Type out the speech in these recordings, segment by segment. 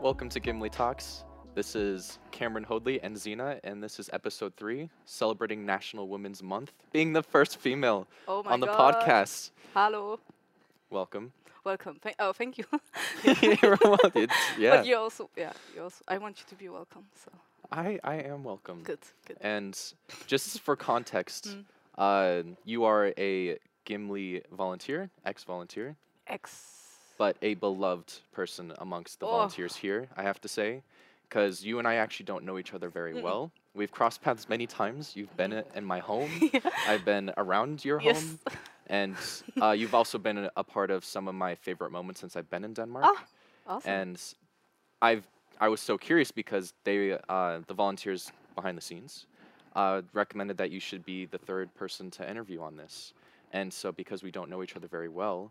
Welcome to Gimle Talks. This is Cameron Hoadley and Zena, and this is episode three, celebrating National Women's Month, being the first female Oh on the god. podcast. Hello. Welcome. Welcome. Thank oh, thank you. You're wel- it's- yeah, But you also, yeah, you also. I want you to be welcome. So I, I am welcome. good, good. And just for context, Mm. uh, you are a Gimle volunteer, ex-volunteer, X. but a beloved person amongst the Oh. volunteers here, I have to say, because you and I actually don't know each other very Mm-mm. well. We've crossed paths many times. You've been in my home. Yeah. I've been around your Yes. home, and uh, you've also been a, a part of some of my favorite moments since I've been in Denmark. Ah, awesome. And I've I was so curious because they uh, the volunteers behind the scenes uh, recommended that you should be the third person to interview on this, and so because we don't know each other very well.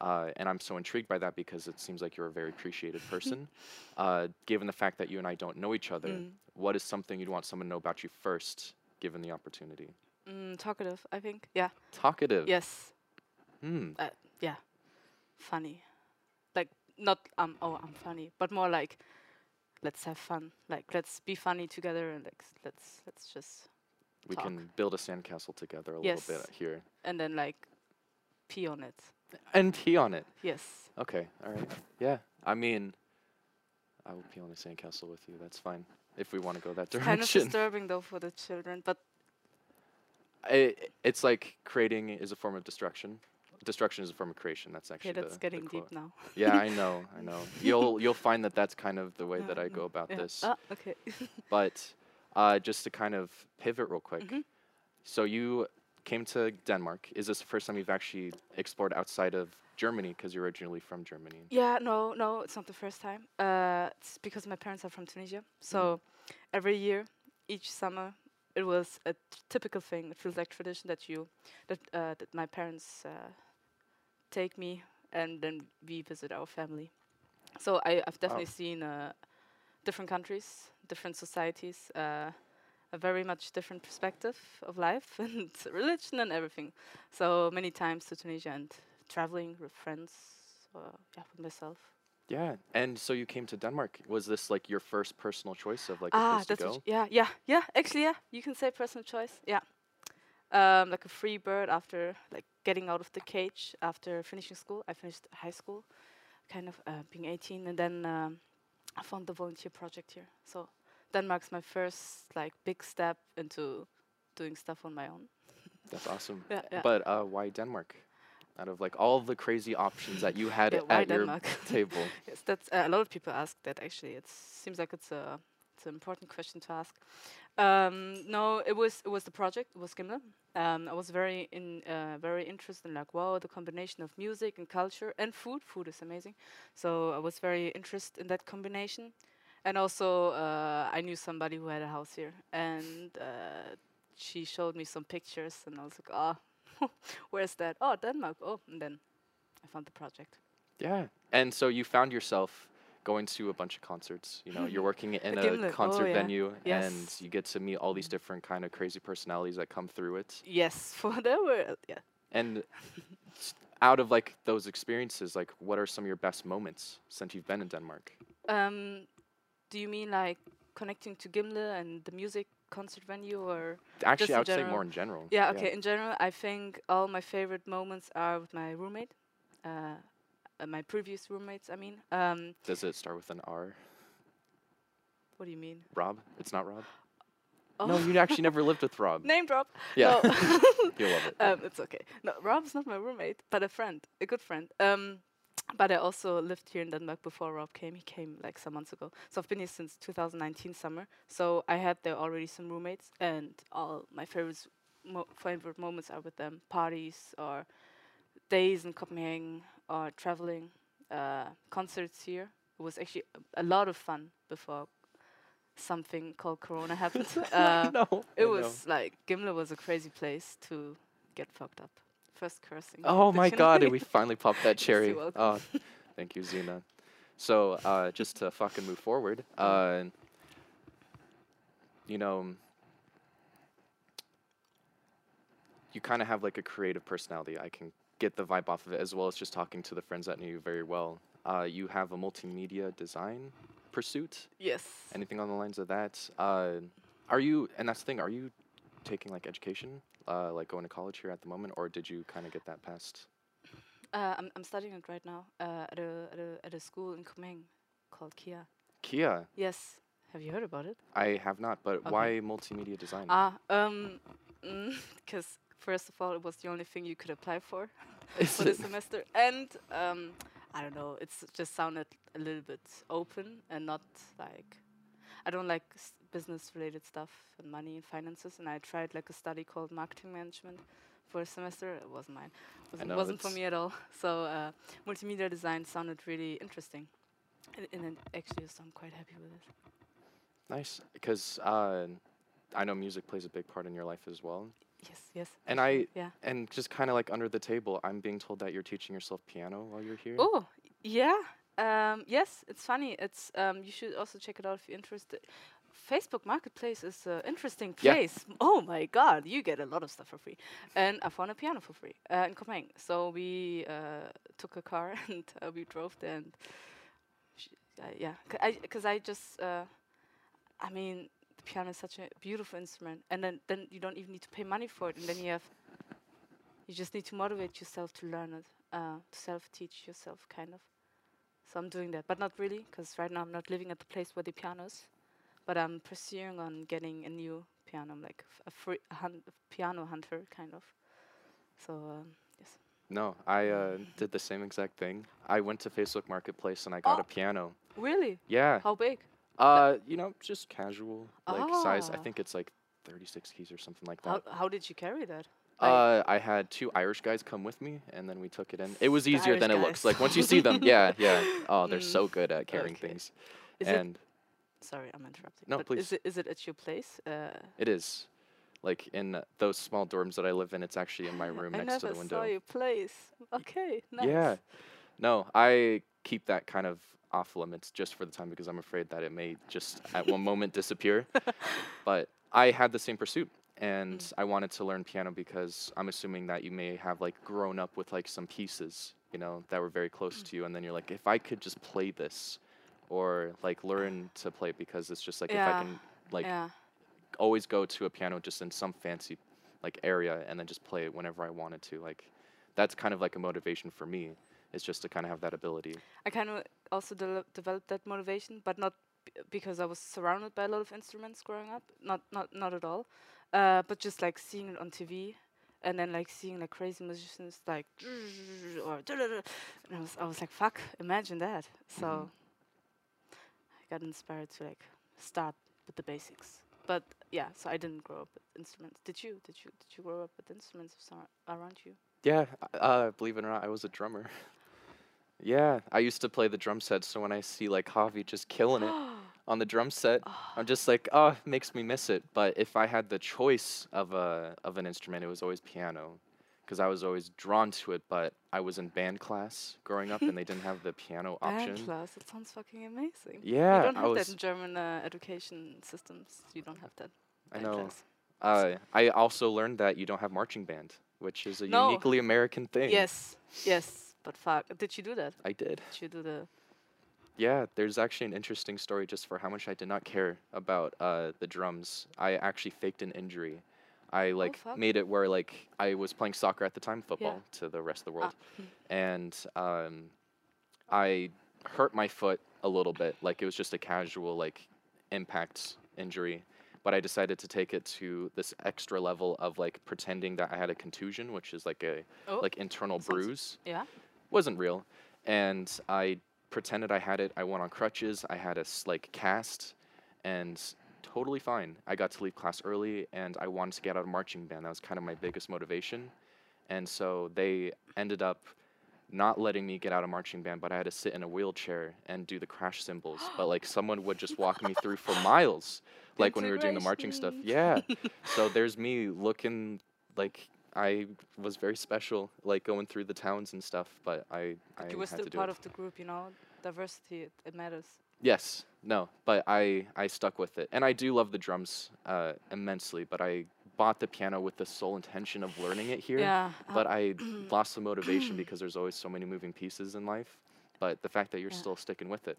Uh, and I'm so intrigued by that because it seems like you're a very appreciated person. uh, given the fact that you and I don't know each other, Mm. what is something you'd want someone to know about you first, given the opportunity? Mm, talkative, I think. Yeah. Talkative. Yes. Hmm. Yeah. Funny. Like not um. Oh, I'm funny, but more like, let's have fun. Like let's be funny together and like let's let's just We talk. can build a sandcastle together a Yes. little bit here and then like pee on it. And pee on it. Yes. Okay, all right. Yeah, I mean, I will pee on the sandcastle with you. That's fine if we want to go that It's kind of disturbing though for the children, but I, it's like creating is a form of destruction. Destruction is a form of creation. That's actually okay, that's the getting quote. deep now. Yeah, I know, I know. You'll you'll find that that's kind of the way Yeah, that I mm, go about yeah. this. Ah, okay. But uh, just to kind of pivot real quick. Mhm. So you came to Denmark. Is this the first time you've actually explored outside of Germany? Because you're originally from Germany. Yeah, no, no, it's not the first time. Uh, it's because my parents are from Tunisia. So every year, each summer, it was a t- typical thing. It feels like tradition that you, that uh, that my parents uh, take me and then we visit our family. So I, I've definitely seen uh, different countries, different societies, uh, a very much different perspective of life and religion and everything. So many times to Tunisia and traveling with friends, uh, yeah, with myself. Yeah, and so you came to Denmark. Was this like your first personal choice of like a ah, place to go? yeah, yeah, yeah. Actually, yeah, you can say personal choice. Yeah, um, like a free bird after like getting out of the cage after finishing school. I finished high school, kind of uh, being 18, and then um, I found the volunteer project here. So Denmark's my first like big step into doing stuff on my own. That's awesome. Yeah, yeah. But uh, why Denmark? Out of like all the crazy options that you had Yeah, at your Denmark? table. Yes, that's uh, a lot of people ask that. Actually, it seems like it's a it's an important question to ask. Um, no, it was it was the project. It was Gimle. Um, I was very in uh, very interested in like wow the combination of music and culture and food. Food is amazing. So I was very interested in that combination, and also uh, I knew somebody who had a house here, and uh, she showed me some pictures, and I was like, oh, where's that? Oh, Denmark. Oh, and then I found the project. Yeah. And so you found yourself going to a bunch of concerts. You know, you're working in a oh, concert yeah. venue, Yes. and you get to meet all these different kind of crazy personalities that come through it. Yes, for there were yeah. And out of like those experiences, like what are some of your best moments since you've been in Denmark? Um, do you mean like connecting to Gimle and the music concert venue, or Actually, I would say more in general. yeah? Okay, in general, I think all my favorite moments are with my roommate, uh, uh, my previous roommates. I mean, um, Does it start with an R? what do you mean? Rob? It's not Rob. Oh, No, you actually never lived with Rob. name drop. Yeah, No. you'll love it. um, it's okay. No, Rob's not my roommate, but a friend, a good friend. Um, but I also lived here in Denmark before Rob came. He came like some months ago. So I've been here since 2019 summer. So I had there already some roommates, and all my favorites, mo- favorite moments are with them. Parties or days in Copenhagen or traveling, uh, concerts here. It was actually a, a lot of fun before something called Corona happened. uh, no, it know. was like Gimle was a crazy place to get fucked up. First cursing. Oh my god, we finally popped that cherry. Oh, thank you, Zena. So, uh, just to fucking move forward, uh, you know, you kind of have like a creative personality. I can get the vibe off of it as well as just talking to the friends that knew you very well. Uh, you have a multimedia design pursuit? Yes. Anything on the lines of that? Uh, are you? And that's the thing. Are you taking like education, uh, like going to college here at the moment, or did you kind of get that past? Uh, I'm I'm studying it right now uh, at a at a at a school in Kumeng called KEA. KEA. Yes. Have you heard about it? I have not, but Okay. why multimedia design? Ah, um, because first of all, it was the only thing you could apply for for the semester, and um, I don't know, it's just sounded a little bit open and not like I don't like s- business-related stuff and money and finances, and I tried like a study called marketing management for a semester. It wasn't mine. Wasn't, know, wasn't for me at all. So uh, multimedia design sounded really interesting, and, and then actually, so I'm quite happy with it. Nice, because uh, I know music plays a big part in your life as well. Yes, yes. And I- yeah. And just kind of like under the table, I'm being told that you're teaching yourself piano while you're here. Oh, yeah. Um, yes, it's funny. It's um, you should also check it out if you're interested. Facebook Marketplace is an interesting Yeah. place. Oh my God, you get a lot of stuff for free, and I found a piano for free uh, in Komeng. So we uh, took a car and uh, we drove there. And sh- uh, yeah, c- I because I just uh, I mean the piano is such a beautiful instrument, and then then you don't even need to pay money for it, and then you have you just need to motivate yourself to learn it, uh, to self-teach yourself, kind of. So I'm doing that, but not really, because right now I'm not living at the place where the piano is. But I'm pursuing on getting a new piano. I'm like a free a hun- piano hunter, kind of. So um, yes. No, I uh, did the same exact thing. I went to Facebook Marketplace and I got Oh. a piano. Really? Yeah. How big? Uh, you know, just casual like size. I Ah. think it's like 36 keys or something like that. How that. how did you carry that? Uh, I had two Irish guys come with me, and then we took it in. It was easier Irish than it looks. Like once you see them, yeah, yeah. Oh, they're Mm, so good at carrying okay. things. Is it? Sorry, I'm interrupting. No, but please. Is it is it at your place? Uh, it is, like in uh, those small dorms that I live in. It's actually in my room I next to the window. I never saw your place. Okay, nice. Yeah. No, I keep that kind of off limits just for the time because I'm afraid that it may just at one moment disappear. But I had the same pursuit and Mm. I wanted to learn piano because I'm assuming that you may have like grown up with like some pieces, you know, that were very close Mm. to you and then you're like if I could just play this or like learn to play because it's just like if I can like yeah. always go to a piano just in some fancy like area and then just play it whenever I wanted to. Like that's kind of like a motivation for me. Is just to kind of have that ability. I kind of also de- developed that motivation, but not b- because I was surrounded by a lot of instruments growing up. Not not not at all. Uh, but just like seeing it on TV, and then like seeing like crazy musicians like or and I was I was like fuck, imagine that. So Mhm. I got inspired to like start with the basics. But yeah, so I didn't grow up with instruments. Did you? Did you? Did you grow up with instruments around you? Yeah, uh, believe it or not, I was a drummer. yeah, I used to play the drum set, so when I see like Javi just killing it on the drum set, I'm just like, oh, it makes me miss it. But if I had the choice of a of an instrument, it was always piano, because I was always drawn to it. But I was in band class growing up, and they didn't have the piano option. Band class. It sounds fucking amazing. Yeah, you don't have that in German uh, education systems. You don't have that. I know. class. Uh, I also learned that you don't have marching band, which is a No. uniquely American thing. Yes, yes, but fuck. Did you do that? I did. Did you do the? Yeah, there's actually an interesting story just for how much I did not care about uh, the drums. I actually faked an injury. I like fuck. made it where like I was playing soccer at the time, football to the rest of the world, Ah, and um, I hurt my foot a little bit. Like it was just a casual like impact injury, but I decided to take it to this extra level of like pretending that I had a contusion, which is like a Oh, like internal sounds- bruise yeah. wasn't real and i pretended i had it i went on crutches i had a like cast and totally fine i got to leave class early and i wanted to get out of marching band that was kind of my biggest motivation and so they ended up not letting me get out of marching band but i had to sit in a wheelchair and do the crash cymbals but like someone would just walk me through for miles like when we were doing the marching stuff yeah so there's me looking like I was very special, like going through the towns and stuff. But I, I But you were still part it. of the group, you know. Diversity, it, it matters. Yes, no, but I, I stuck with it, and I do love the drums uh, immensely. But I bought the piano with the sole intention of learning it here. Yeah. uh, But I lost the motivation because there's always so many moving pieces in life, but the fact that you're Yeah. still sticking with it,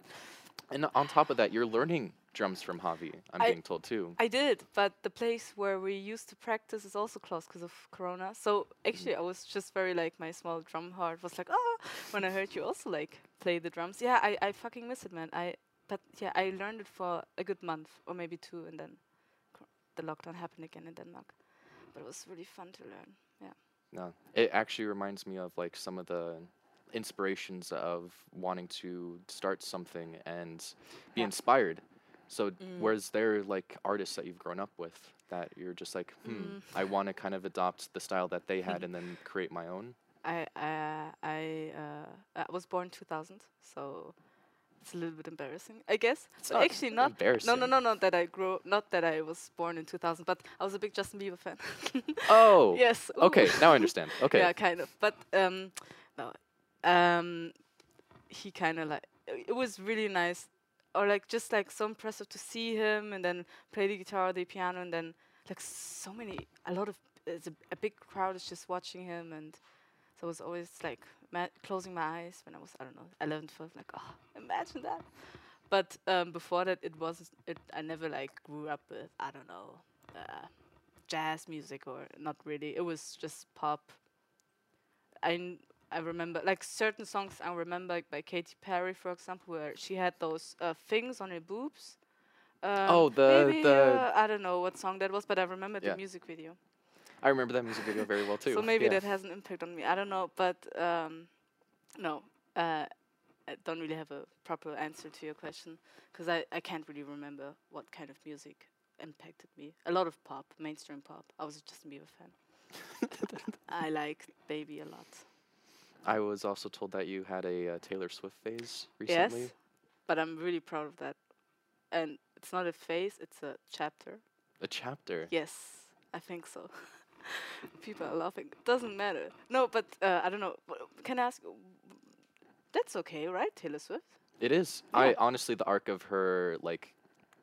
and on top of that, you're learning drums from Javi. I'm I- being told too. I did, but the place where we used to practice is also closed because of Corona. So actually, I was just very like my small drum heart was like, oh, when I heard you also like play the drums. Yeah, I, I fucking miss it, man. I but yeah, I learned it for a good month or maybe two, and then the lockdown happened again in Denmark. But it was really fun to learn. Yeah. No, it actually reminds me of like some of the inspirations of wanting to start something and be Yeah. inspired. So, Mm. whereas there like artists that you've grown up with that you're just like, hmm, Mm. I want to kind of adopt the style that they had and then create my own. I uh, I uh, I was born 2000, so it's a little bit embarrassing, I guess. It's But not actually, not embarrassing. No, no, no, not that I grew, not that I was born in 2000, but I was a big Justin Bieber fan. Oh, yes. ooh. okay, now I understand. Okay, Yeah, kind of. But um, no, um, he kind of like it was really nice, or like just like so impressive to see him and then play the guitar, the piano, and then like so many, a lot of it's a, a big crowd is just watching him, and so I was always like ma- closing my eyes when I was I don't know 11, 12, like oh imagine that. But um, before that, it was it. I never like grew up with I don't know. Uh, jazz music or not really. It was just pop. I I remember like certain songs I remember like, by Katy Perry, for example, where she had those uh, things on her boobs. Um, Oh, the- maybe, the- uh, I don't know what song that was, but I remember Yeah. the music video. I remember that music video very well too. So maybe yeah. that has an impact on me. I don't know, but um, no, uh, I don't really have a proper answer to your question because I, I can't really remember what kind of music impacted me. A lot of pop, mainstream pop. I was just a Bieber fan. I like Baby a lot. I was also told that you had a uh, Taylor Swift phase recently. Yes, but I'm really proud of that. And it's not a phase; it's a chapter. A chapter. Yes, I think so. People are laughing. Doesn't matter. No, but uh, I don't know. Can I ask? That's okay, right, Taylor Swift? It is. Yeah. I honestly, the arc of her, like,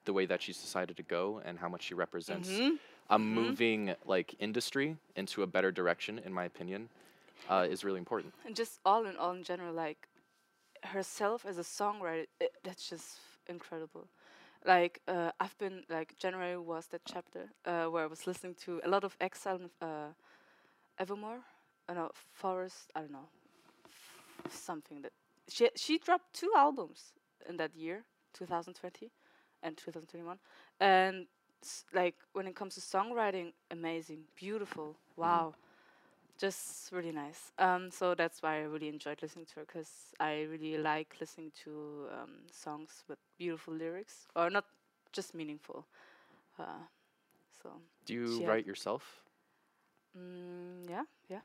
the way that she's decided to go and how much she represents Mhm. a Mhm. moving like industry into a better direction, in my opinion, uh, is really important. And just all in all, in general, like herself as a songwriter, i that's just incredible. Like uh, I've been like January was that chapter uh, where I was listening to a lot of Exile, and, uh, Evermore, I know Forest, I don't know something that she she dropped two albums in that year, 2020 and 2021, and s- like when it comes to songwriting, amazing, beautiful, wow just really nice. Um, so that's why I really enjoyed listening to her because I really like listening to um, songs with beautiful lyrics or not just meaningful. Uh, so Do you write yourself? mm, yeah, yeah.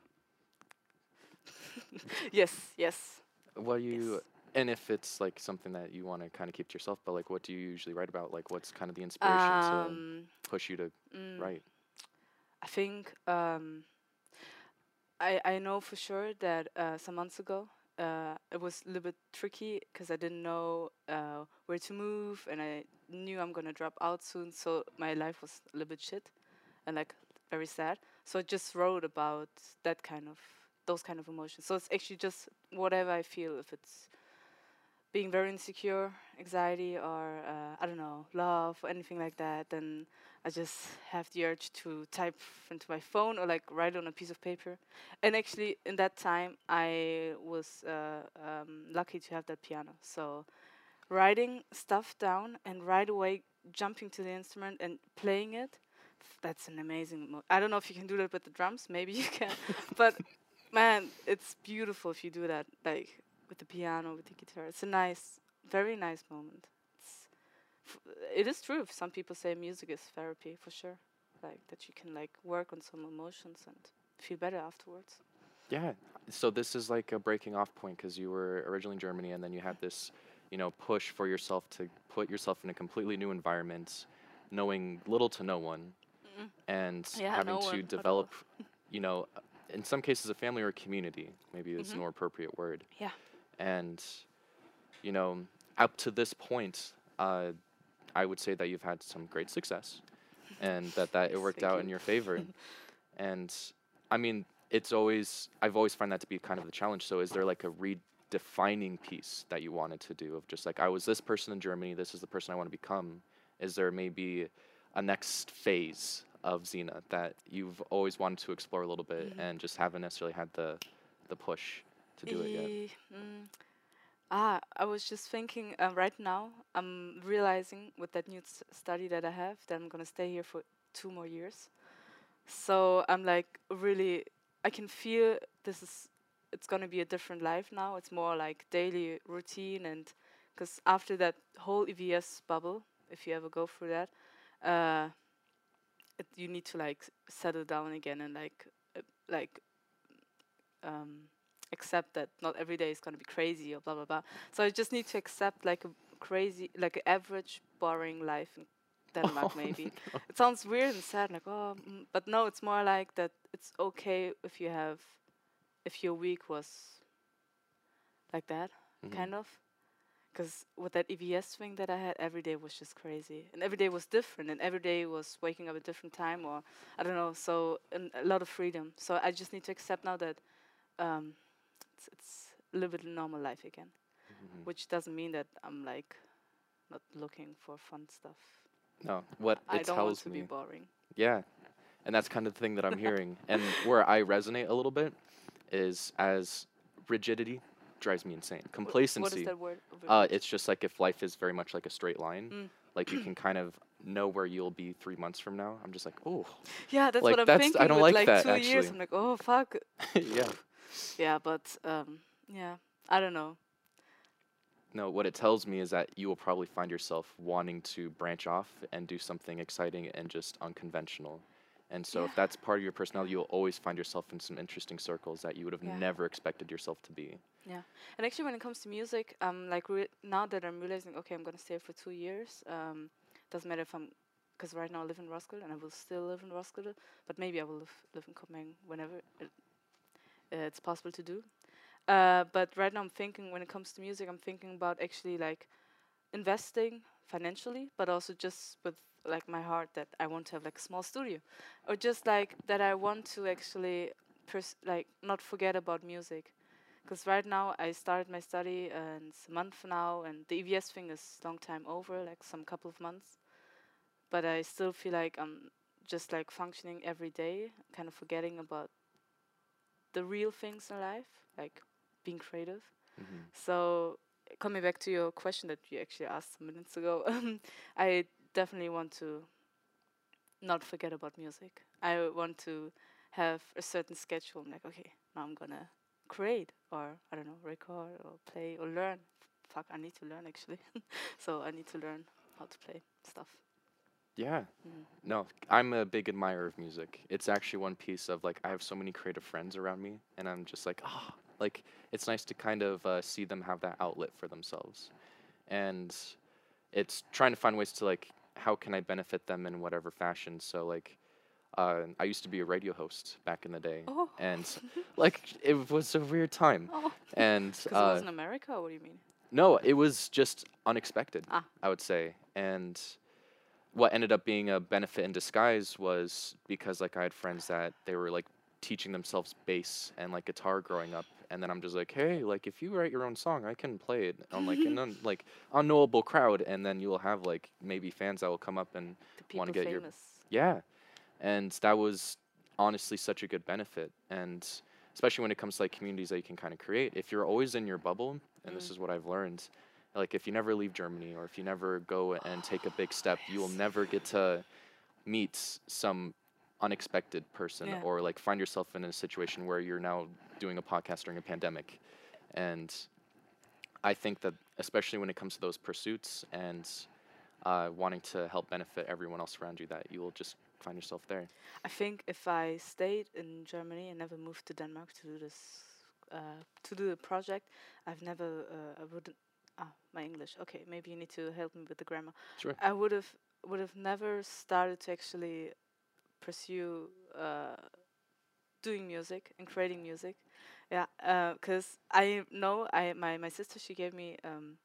yes, yes. What do you? Yes. And if it's like something that you want to kind of keep to yourself, but like, what do you usually write about? Like, what's kind of the inspiration Um, to push you to mm, write? I think um, I I know for sure that uh, some months ago uh, it was a little bit tricky because I didn't know uh, where to move and I knew I'm gonna drop out soon, so my life was a little bit shit and like very sad. So I just wrote about that kind of those kind of emotions. So it's actually just whatever I feel, if it's being very insecure, anxiety, or uh, I don't know, love, or anything like that, then I just have the urge to type into my phone or like write on a piece of paper. And actually, in that time, I was uh, um, lucky to have that piano. So, writing stuff down and right away jumping to the instrument and playing it, that's an amazing. Mo- I don't know if you can do that with the drums. Maybe you can, but man, it's beautiful if you do that, like with the piano, with the guitar. It's a nice, very nice moment. It's f- it is true. Some people say music is therapy for sure, like that you can like work on some emotions and feel better afterwards. Yeah. So this is like a breaking off point because you were originally in Germany and then you had this, you know, push for yourself to put yourself in a completely new environment, knowing little to no one, Mm. and Yeah, having no to develop, you know, in some cases a family or a community. Maybe is Mhm. a more appropriate word. Yeah. And, you know, up to this point, uh, I would say that you've had some great success, and that that it worked thank out in your favor. and I mean, it's always I've always found that to be kind of the challenge. So is there like a redefining piece that you wanted to do of just like I was this person in Germany, this is the person I want to become? Is there maybe a next phase of Xena that you've always wanted to explore a little bit Mhm. and just haven't necessarily had the the push to do it yet? Eh, mm, ah, I was just thinking uh, right now. I'm realizing with that new study that I have that I'm gonna stay here for two more years. So I'm like really, I can feel this is it's gonna be a different life now. It's more like daily routine and because after that whole EVS bubble, if you ever go through that, uh, it, you need to like settle down again and like uh, like um, accept that not every day is going to be crazy or blah blah blah. So I just need to accept like a crazy, like an average, boring life in Denmark. maybe it sounds weird and sad, like oh, mm, but no, it's more like that. It's okay if you have, if your week was like that, Mhm. kind of. Because with that EVS thing that I had, every day was just crazy, and every day was different, and every day was waking up at a different time, or I don't know. So a lot of freedom. So I just need to accept now that um, it's, it's a little bit normal life again, Mhm. which doesn't mean that I'm like not looking for fun stuff. No, what I it don't want to me. be boring. Yeah. And that's kind of the thing that I'm hearing. and where I resonate a little bit is as rigidity drives me insane. What Complacency. is that word? Uh, it's just like if life is very much like a straight line, Mm. like you can kind of know where you'll be three months from now. I'm just like, oh, yeah, that's like, what I'm that's- I thinking. don't with like like that, two years. I'm like, oh fuck. yeah. Yeah, but um, yeah, I don't know. No, what it tells me is that you will probably find yourself wanting to branch off and do something exciting and just unconventional. And so, if that's part of your personality, you'll always find yourself in some interesting circles that you would have Yeah. never expected yourself to be. Yeah, and actually, when it comes to music, um, like re- now that I'm realizing, okay, I'm gonna stay for two years. Um, doesn't matter if I'm, because right now I live in Roskilde and I will still live in Roskilde, but maybe I will live, live in Copenhagen whenever it, it's possible to do. Uh, but right now I'm thinking, when it comes to music, I'm thinking about actually like investing financially, but also just with like my heart that I want to have like a small studio, or just like that I want to actually pers- like not forget about music because right now I started my study and it's a month now, and the EVS thing is long time over, like some couple of months. But I still feel like I'm just like functioning every day, kind of forgetting about the real things in life, like being creative. hmm So coming back to your question that you actually asked some minutes ago, I definitely want to not forget about music. I want to have a certain schedule. I'm like, okay, now I'm gonna create or I don't know, record or play or learn. Fuck, I need to learn actually. so I need to learn how to play stuff. Yeah. Mm. No, I'm a big admirer of music. It's actually one piece of like I have so many creative friends around me, and I'm just like, ah, like it's nice to kind of uh, see them have that outlet for themselves, and it's trying to find ways to like how can I benefit them in whatever fashion. So like, uh, I used to be a radio host back in the day, Oh. and like it was a weird time, Oh, and because it uh, was in America. What do you mean? no, it was just unexpected, Ah. I would say. And what ended up being a benefit in disguise was because like I had friends that they were like teaching themselves bass and like guitar growing up and then I'm just like, "Hey, like if you write your own song, I can play it on like an un- like unknowable crowd and then you'll have like maybe fans that will come up and wanna get your- yeah. And that was honestly such a good benefit. And especially when it comes to like communities that you can kind of create, if you're always in your bubble, and this Mm. is what I've learned, like if you never leave Germany or if you never go and take a big step, you will never get to meet some unexpected person Yeah. or like find yourself in a situation where you're now doing a podcast during a pandemic. And I think that especially when it comes to those pursuits and uh, wanting to help benefit everyone else around you, that you will just find yourself there. I think if I stayed in Germany and never moved to Denmark to do this, uh, to do the project, I've never, uh, I wouldn't. Ah, my English. Okay, maybe you need to help me with the grammar. Sure. I would have, would have never started to actually pursue uh, doing music and creating music. Yeah, because I know I my my sister she gave me um,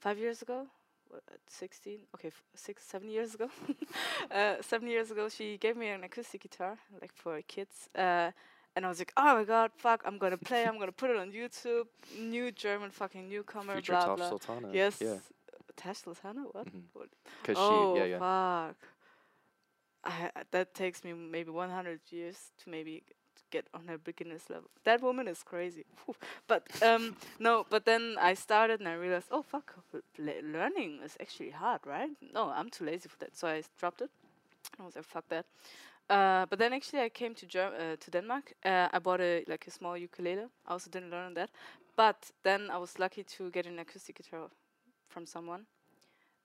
five years ago, sixteen. Okay, f- six seven years ago. uh, seven years ago, she gave me an acoustic guitar like for kids. And I was like, oh my god, fuck, I'm gonna play, I'm gonna put it on YouTube. New German fucking newcomer, Future blah blah. Sultana. Yes. Yeah. Tash Sultana, what? Mhm. Oh, she. Yeah. Yeah. fuck. I, I- that takes me maybe 100 years to maybe get on her beginner's level. That woman is crazy. But um, no, but then I started and I realized, oh fuck, le- learning is actually hard, right? No, I'm too lazy for that, so I dropped it. I was like, fuck that. Uh, but then actually I came to Ger- uh, to Denmark. Uh, I bought a like a small ukulele. I also didn't learn that, but then I was lucky to get an acoustic guitar from someone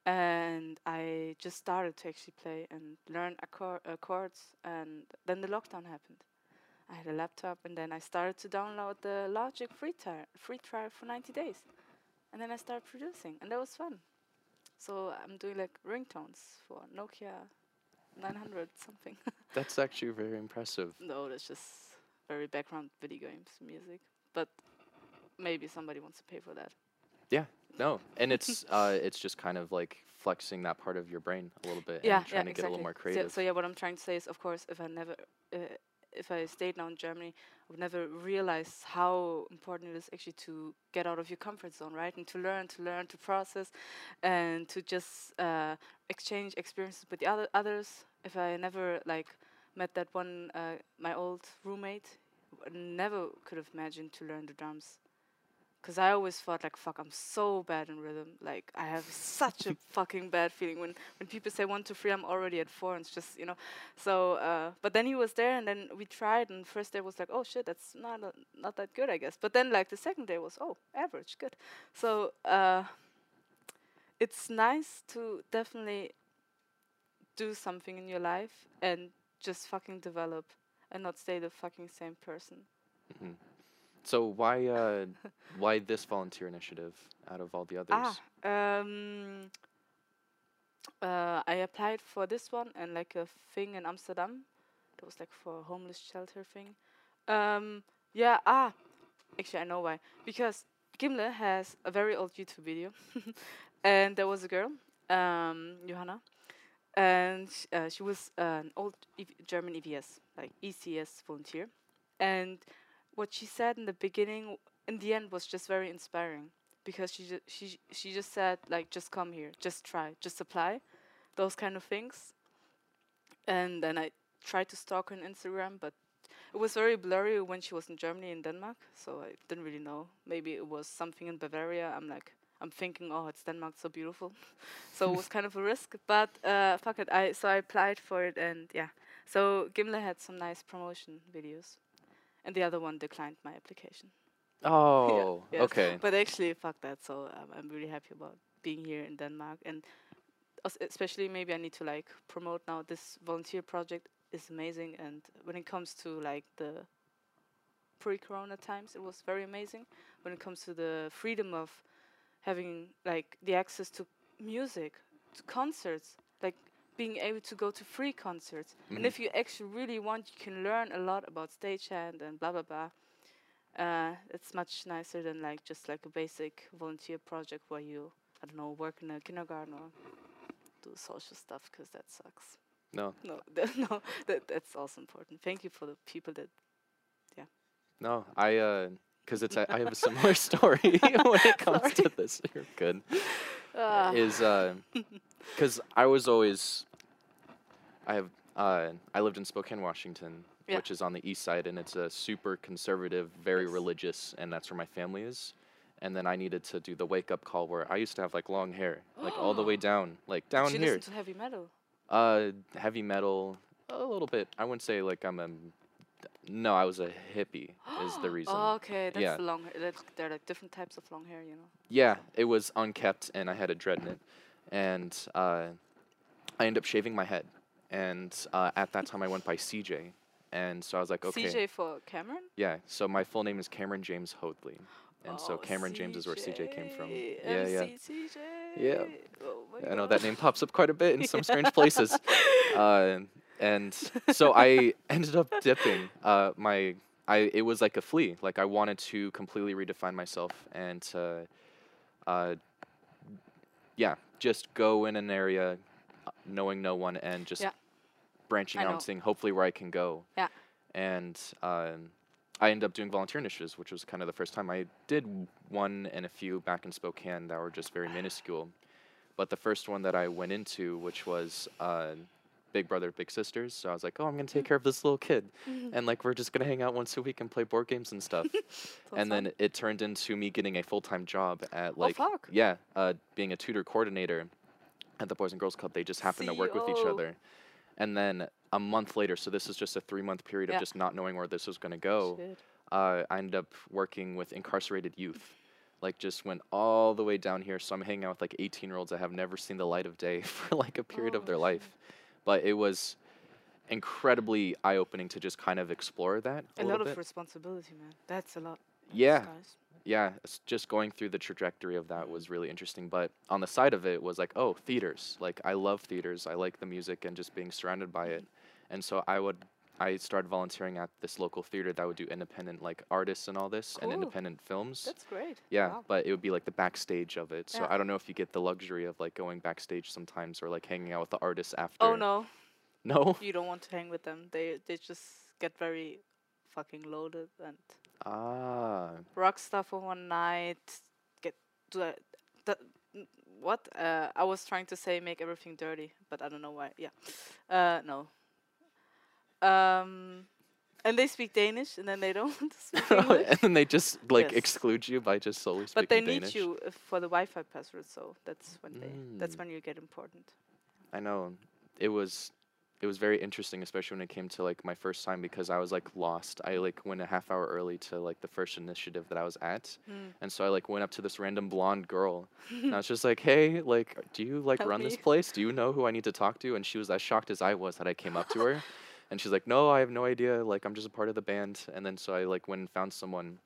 and I just started to actually play and learn accor- uh, chords. And then the lockdown happened. I had a laptop, and then I started to download the Logic free trial, free trial for 90 days, and then I started producing, and that was fun. So I'm doing like ringtones for Nokia 900 something. That's actually very impressive. no, that's just very background video games music, but maybe somebody wants to pay for that. Yeah, no, and it's uh, it's just kind of like flexing that part of your brain a little bit yeah, and trying yeah, to get a little exactly. more So- creative. So, yeah, what I'm trying to say is, of course, if I never, uh, if I stayed now in Germany, I would never realize how important it is actually to get out of your comfort zone, right? And to learn, to learn, to process, and to just uh, exchange experiences with the other others. If I never like met that one, uh, my old roommate, never could have imagined to learn the drums. Cause I always thought like fuck I'm so bad in rhythm. Like I have such a fucking bad feeling when when people say one two three I'm already at four and it's just you know. So uh, but then he was there and then we tried and first day was like oh shit that's not not that good I guess. But then like the second day was oh average good. So uh, it's nice to definitely do something in your life and just fucking develop and not stay the fucking same person. Mhm. So why uh, why this volunteer initiative out of all the others? Ah, um, uh, I applied for this one and like a thing in Amsterdam. That was like for a homeless shelter thing. Um, yeah. Ah, actually, I know why. Because Gimle has a very old YouTube video, and there was a girl, um, Johanna, and sh- uh, she was an old EV German EVS, like ECS volunteer, and what she said in the beginning, in the end, was just very inspiring. Because she ju- she she just said like just come here just try just apply those kind of things. And then i tried to stalk her on instagram but it was very blurry when she was in germany and denmark so i didn't really know. Maybe it was something in bavaria. I'm like i'm thinking oh it's denmark so beautiful. So it was kind of a risk but uh fuck it. I so i applied for it and yeah. So gimle had some nice promotion videos and the other one declined my application Oh, yes. okay. but actually, fuck that. So um, I'm really happy about being here in Denmark, and especially maybe I need to like promote now. This volunteer project is amazing, and when it comes to like the pre-corona times, it was very amazing. When it comes to the freedom of having like the access to music, to concerts, being able to go to free concerts, and Mhm. if you actually really want, you can learn a lot about stagehand and blah blah blah uh, it's much nicer than like just like a basic volunteer project where you I don't know work in a kindergarten or do social stuff because that sucks. No, No, that, no, that that's also important. Thank you for the people that yeah. no. I uh, because it's a, I have a similar story when it comes to this. You're good. Uh, Is uh, because I was always, I have uh, I lived in Spokane, Washington, Yeah. which is on the east side, and it's a super conservative, very Yes. religious, and that's where my family is. And then I needed to do the wake up call where I used to have like long hair, like all the way down, like down did you here. listen to heavy metal? Uh, heavy metal, a little bit. I wouldn't say like I'm a. No, I was a hippie. is the reason. Oh, okay, that's Yeah. the long hair. That's, there are like different types of long hair, you know. Yeah, it was unkept, and I had a dread in it, and uh, I ended up shaving my head. And uh, at that time, I went by CJ, and so I was like, okay, CJ for Cameron. yeah. So my full name is Cameron James Hoadley, and so Oh, Cameron James is where CJ came from. CJ, Yeah, yeah. CJ. Yeah. Oh I know God. that name pops up quite a bit in some strange places. Uh, and so I ended up dipping uh, my. I it was like a flea. Like I wanted to completely redefine myself and to, uh, yeah, just go in an area, knowing no one and just Yeah. branching I out know. and seeing hopefully where I can go. Yeah. and um, I ended up doing volunteer initiatives, which was kind of the first time I did one and a few back in Spokane that were just very minuscule. But the first one that I went into, which was uh, Big Brother Big Sisters, so I was like, oh, I'm gonna take care of this little kid, and like we're just gonna hang out once a week and play board games and stuff. and then it turned into me getting a full time job at like fuck. yeah, uh, being a tutor coordinator at the Boys and Girls Club. They just happened to work with each other. And then a month later, so this is just a three month period Yeah. of just not knowing where this was going to go. Uh, I ended up working with incarcerated youth. Like, just went all the way down here. So I'm hanging out with like 18 year olds that have never seen the light of day for like a period of Oh, their shit. life. But it was incredibly eye opening to just kind of explore that a, A lot of bit. responsibility, man. That's a lot. Yeah, yeah, just going through the trajectory of that was really interesting. But on the side of it was like, oh, theaters. Like I love theaters. I like the music and just being surrounded by it. Mm-hmm. And so I would I started volunteering at this local theater that would do independent like artists and all this and independent films. That's great. yeah, Wow. but it would be like the backstage of it. So Yeah. I don't know if you get the luxury of like going backstage sometimes or like hanging out with the artists after. Oh no, No. you don't want to hang with them. They they just get very fucking loaded and Ah. rock star for one night. Get do that. that what? Uh, I was trying to say make everything dirty, but I don't know why. Yeah. Uh, no. Um, and they speak Danish, and then they don't speak and then they just like Yes. exclude you by just solely speaking But they Danish. need you for the Wi-Fi password, so that's when they. That's Mm. when you get important. I know. It was it was very interesting, especially when it came to like my first time because I was like lost. I like went a half hour early to like the first initiative that I was at. Mm. And so I like went up to this random blonde girl and I was just like, "Hey, like do you like Help run this place? Do you know who I need to talk to?" And she was as shocked as I was that I came up to her. And she's like, "No, I have no idea. Like I'm just a part of the band." And then so I like went and found someone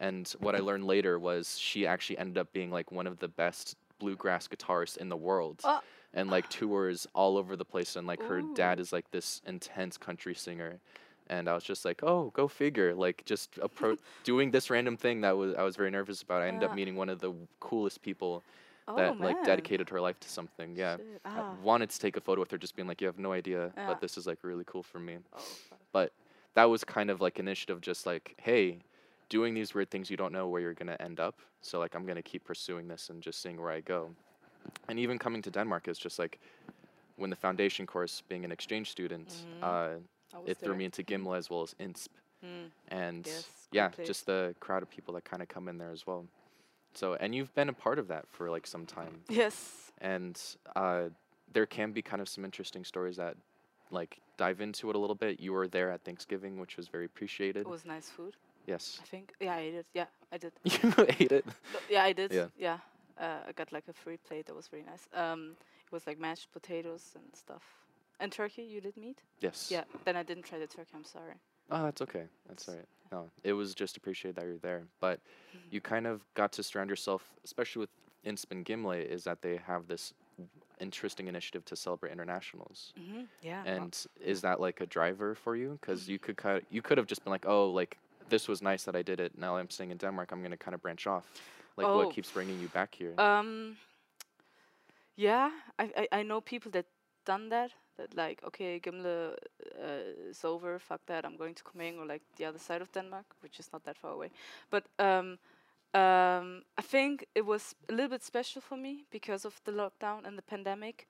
and what I learned later was she actually ended up being like one of the best bluegrass guitarists in the world Oh. and like tours all over the place and like her dad is like this intense country singer and I was just like, "Oh, go figure." Like just appro- doing this random thing that was I was very nervous about. I ended Yeah. up meeting one of the coolest people Oh that man. like dedicated her life to something. Yeah. Ah. wanted to take a photo with her just being like, "You have no idea, Yeah. but this is like really cool for me." Oh. But that was kind of like initiative just like, "Hey, doing these weird things you don't know where you're going to end up. So like I'm going to keep pursuing this and just seeing where I go." And even coming to Denmark is just like when the foundation course being an exchange student, Mhm. uh, it threw there. me into Gimle as well as INSP. Mm. And Yes, yeah, just the crowd of people that kind of come in there as well. So, and you've been a part of that for like some time. Yes. And uh, there can be kind of some interesting stories that like dive into it a little bit. You were there at Thanksgiving, which was very appreciated. It was nice food. Yes. I think. Yeah, I ate it. Yeah, I did. you ate it. Yeah, I did. Yeah. Yeah. Uh, I got like a free plate. That was very nice. Um, it was like mashed potatoes and stuff. And turkey. You did meat. Yes. Yeah. Then I didn't try the turkey. I'm sorry. Oh, that's okay. That's all right. No, it was just appreciated that you're there. But Mm-hmm. you kind of got to surround yourself, especially with Inspin Gimle, is that they have this interesting initiative to celebrate internationals. Mm-hmm. Yeah. well, And is that like a driver for you? Because you could kind you could have just been like, oh, like this was nice that I did it. Now I'm staying in Denmark. I'm gonna kind of branch off. Like Oh. what keeps bringing you back here? Um. Yeah, I, I I know people that done that. That like, okay, Gimle uh, is over. Fuck that. I'm going to Copenhagen or like the other side of Denmark, which is not that far away. But um, um, I think it was a little bit special for me because of the lockdown and the pandemic.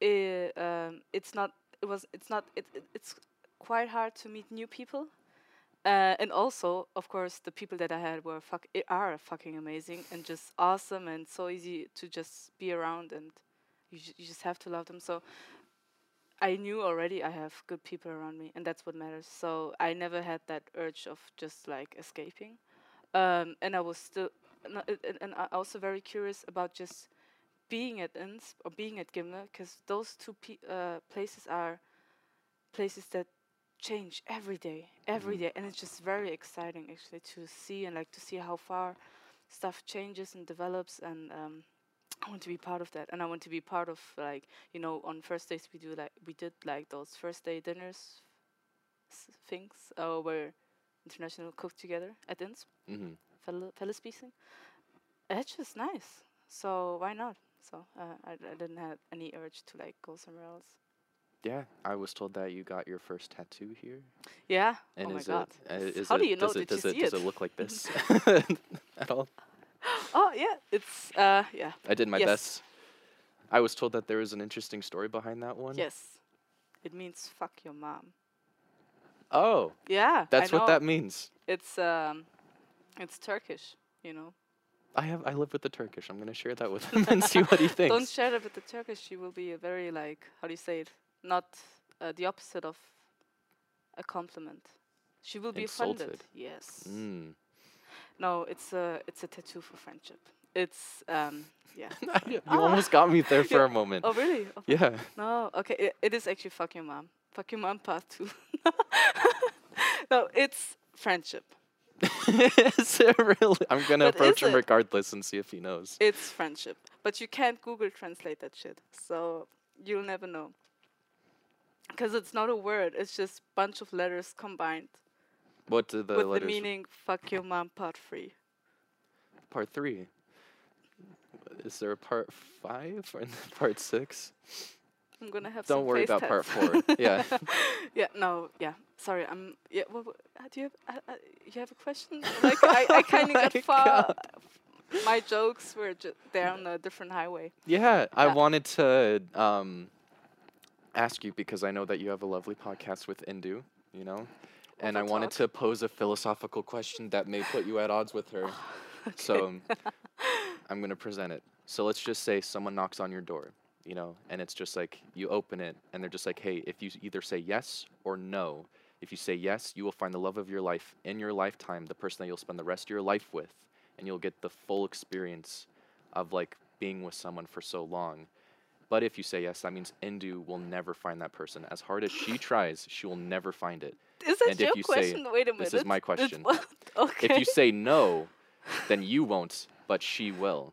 It, um, it's not. It was. It's not. It, it, it's quite hard to meet new people. Uh, and also, of course, the people that I had were fuck i- are fucking amazing and just awesome and so easy to just be around and you you just have to love them. So I knew already I have good people around me and that's what matters. So I never had that urge of just like escaping. Um, and I was still no- a- a- and I also very curious about just being at Inns or being at Gimle because those two pe- uh, places are places that change every day, every Mhm. day, and it's just very exciting actually to see and like to see how far stuff changes and develops, and um, I want to be part of that, and I want to be part of like you know on first days we do like we did like those first day dinners things uh, where international cook together at Inns hmm fellow fællesspisning. It's just nice, so why not? So uh, I, I didn't have any urge to like go somewhere else. Yeah, I was told that you got your first tattoo here. Yeah. And oh my is god. it? uh, is How it, do you know? Does it, Did does you it, see does it? it look like this at all? Oh yeah, it's uh yeah. I did my Yes. best. I was told that there was an interesting story behind that one. Yes. It means fuck your mom. Oh, Yeah. That's what that means. It's um, it's Turkish. You know. I have I live with the Turkish. I'm gonna share that with him and see what he thinks. Don't share it with the Turkish. She will be a very like how do you say it? Not uh, the opposite of a compliment. She will be offended. Insulted. Yes. Mm. No, it's a it's a tattoo for friendship. It's um yeah. you almost got me there for Yeah. a moment. Oh really? Oh, Yeah. No, okay. It, it is actually fuck your mom. Fuck your mom part two. no, it's friendship. is it really? I'm gonna But approach him it? regardless and see if he knows. It's friendship. But you can't Google translate that shit. So you'll never know. Because it's not a word. It's just bunch of letters combined What do the with letters? the meaning "fuck your mom" part three. Part three. Is there a part five or part six? I'm gonna have. Some. Don't worry about part four. Yeah. yeah. No. Yeah. Sorry. I'm. Yeah. Uh, do you have? Uh, uh, you have a question? Like I, I kind of Oh got far. God. My jokes were ju- there on a different highway. Yeah, I wanted to um, ask you because I know that you have a lovely podcast with Indu, you know, and I wanted to pose a philosophical question that may put you at odds with her. So um, I'm gonna present it. So let's just say someone knocks on your door, you know, and it's just like you open it, and they're just like, "Hey, if you either say yes or no, if you say yes, you will find the love of your life in your lifetime, the person that you'll spend the rest of your life with, and you'll get the full experience of like being with someone for so long." But if you say yes, that means Indu will never find that person. As hard as she tries, she will never find it. Is that And your you say, question? Wait a minute. "This is my question." okay. If you say no, then you won't, but she will.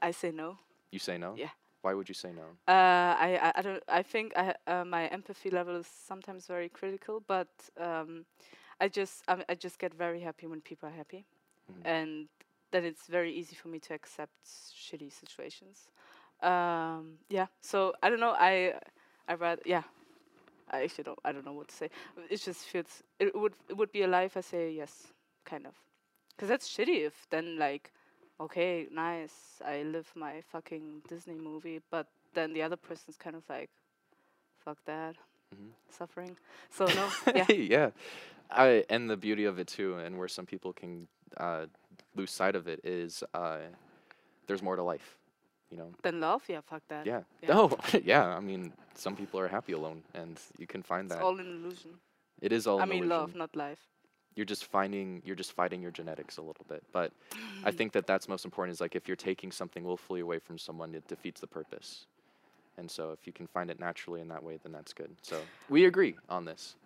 I say no. You say no? Yeah. Why would you say no? Uh, I, I, I don't. I think I, uh, my empathy level is sometimes very critical, but um, I just I, I just get very happy when people are happy, Mhm. and then it's very easy for me to accept shitty situations. Um, yeah. So I don't know. I I rather yeah. I actually don't. I don't know what to say. It just feels. It would it would be a lie if I say yes, kind of, because that's shitty. If then like okay, nice, I live my fucking Disney movie, but then the other person's kind of like, fuck that, Mhm. suffering. So no, yeah, yeah. I and the beauty of it too, and where some people can uh, lose sight of it is uh, there's more to life. You know. then love, yeah, fuck that. Yeah. Yeah. No. yeah. I mean, some people are happy alone, and you can find It's that. It's all an illusion. it is all. Illusion. I an mean, illusion. love, not life. You're just finding. You're just fighting your genetics a little bit, but I think that that's most important. Is like if you're taking something willfully away from someone, it defeats the purpose. And so, if you can find it naturally in that way, then that's good. So we agree on this.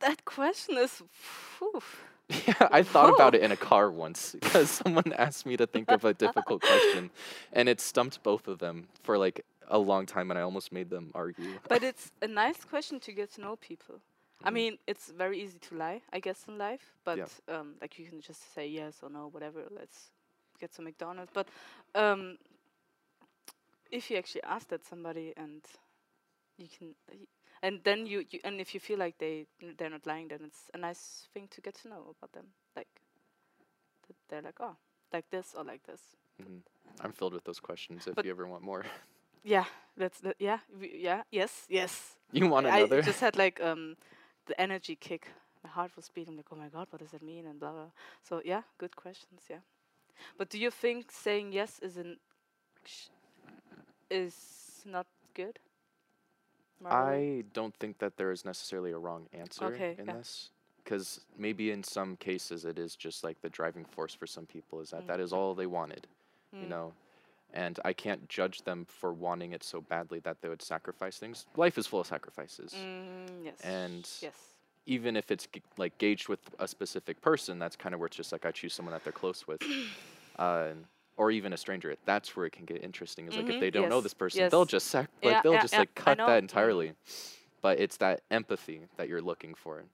That question is, phew. Yeah, I thought about it in a car once because someone asked me to think of a difficult question, and it stumped both of them for like a long time, and I almost made them argue. but it's a nice question to get to know people. I Mhm. mean, it's very easy to lie, I guess, in life. But Yeah. um, like you can just say yes or no, whatever. Let's get some McDonald's. But um, if you actually ask that somebody and you can, and then you, you and if you feel like they they're not lying, then it's a nice thing to get to know about them. Like that they're like, oh, like this or like this. Mhm. I'm filled with those questions. If But- you ever want more, Yeah, that's the yeah, we, yeah, yes, yes. you want I another? I just had like um the energy kick. My heart was beating like, oh my god, what does that mean? And blah blah. So yeah, good questions. Yeah, but do you think saying yes is an sh- is not good? Morally? I don't think that there is necessarily a wrong answer Okay, in yeah. this. Because maybe in some cases it is just like the driving force for some people is that that Mm. is all they wanted, you Mm. know? And I can't judge them for wanting it so badly that they would sacrifice things. Life is full of sacrifices. Mm, yes. And yes. Even if it's g- like gauged with a specific person, that's kind of where it's just like I choose someone that they're close with. uh, or even a stranger. That's where it can get interesting. Is like if Mhm, they don't know this person, they'll just sac- like Yeah, they'll yeah, just yeah, like cut that mhm. entirely. But it's that empathy that you're looking for,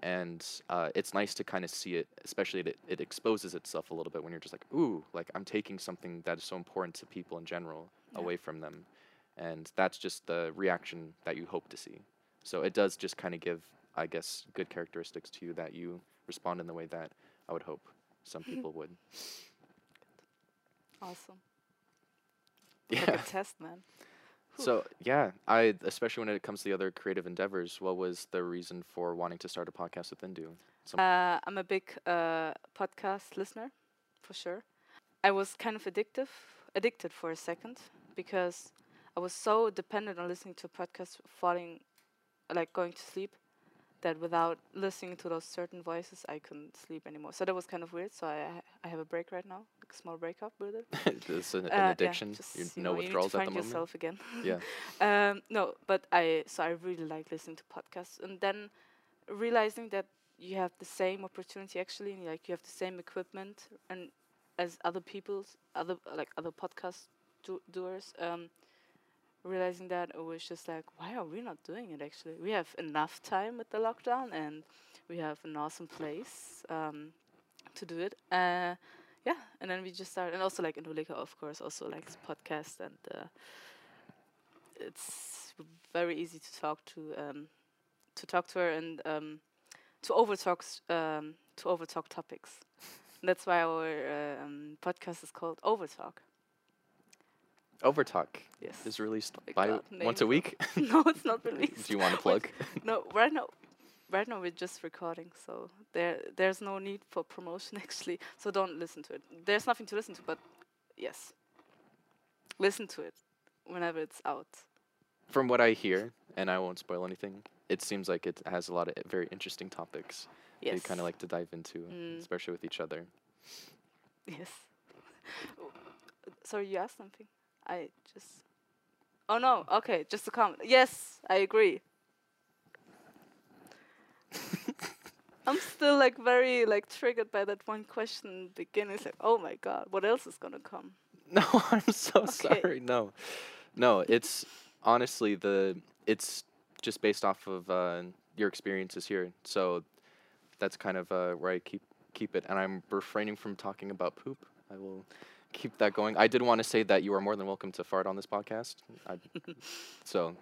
and uh, it's nice to kind of see it. Especially it, it exposes itself a little bit when you're just like, ooh, like I'm taking something that is so important to people in general away from them, and that's just the reaction that you hope to see. So it does just kind of give, I guess, good characteristics to you that you respond in the way that I would hope some people would. Awesome. Like Yeah. a test, man. Whew. So yeah, I especially when it comes to the other creative endeavors, what was the reason for wanting to start a podcast with Indu? Uh, I'm a big uh, podcast listener, for sure. I was kind of addictive, addicted for a second because I was so dependent on listening to podcasts, falling, like going to sleep, that without listening to those certain voices, I couldn't sleep anymore. So that was kind of weird. So I I have a break right now, like a small breakup with it. it's an, Uh, an yeah, addiction. just, you you no know, you need to withdrawals at find the moment. yourself again. Yeah. Um, no, but I so I really like listening to podcasts, and then realizing that you have the same opportunity actually, and like you have the same equipment and as other people's other like other podcast do- doers. Um, realizing that it was just like, why are we not doing it? Actually, we have enough time with the lockdown, and we have an awesome place um, to do it. Uh, yeah, and then we just started, and also like Indolika, of course, also likes podcast, and uh, it's very easy to talk to um, to talk to her and um, to overtalk um, to overtalk topics. That's why our um, podcast is called Overtalk. Overtalk Yes. is released by God, once a week. no, it's not released. Do you want to plug? No, right now, right now we're just recording, so there there's no need for promotion actually. So don't listen to it. There's nothing to listen to, but yes, listen to it whenever it's out. From what I hear, and I won't spoil anything, it seems like it has a lot of very interesting topics that Yes. you kind of like to dive into, Mm. especially with each other. Yes. Sorry, you asked something. I just. Oh no. Okay, just a comment. Yes, I agree. I'm still like very like triggered by that one question in the beginning. It's like, oh my god, what else is gonna come? No, I'm so Okay. sorry. No, no, it's honestly the it's just based off of uh, your experiences here. So that's kind of uh, where I keep keep it, and I'm refraining from talking about poop. I will keep that going. I did want to say that you are more than welcome to fart on this podcast. I, so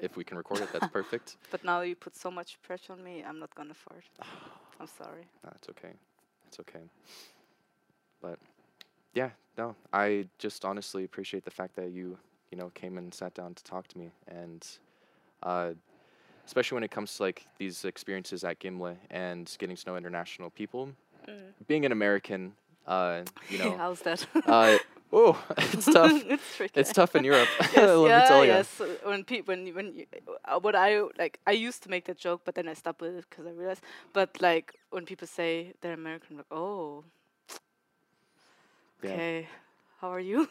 if we can record it, that's perfect. But now you put so much pressure on me. I'm not gonna fart. I'm sorry. It's okay. It's okay. But yeah, no, I just honestly appreciate the fact that you, you know, came and sat down to talk to me, and uh, especially when it comes to like these experiences at Gimle and getting to know international people. Mm. Being an American, uh, you know, how's that? uh, oh, it's tough. it's tricky. It's tough in Europe. yes, let yeah, me tell you. yes. When people, when when you, uh, what I like, I used to make that joke, but then I stopped with it because I realized. But like when people say they're American, I'm like, oh, Yeah. okay, how are you?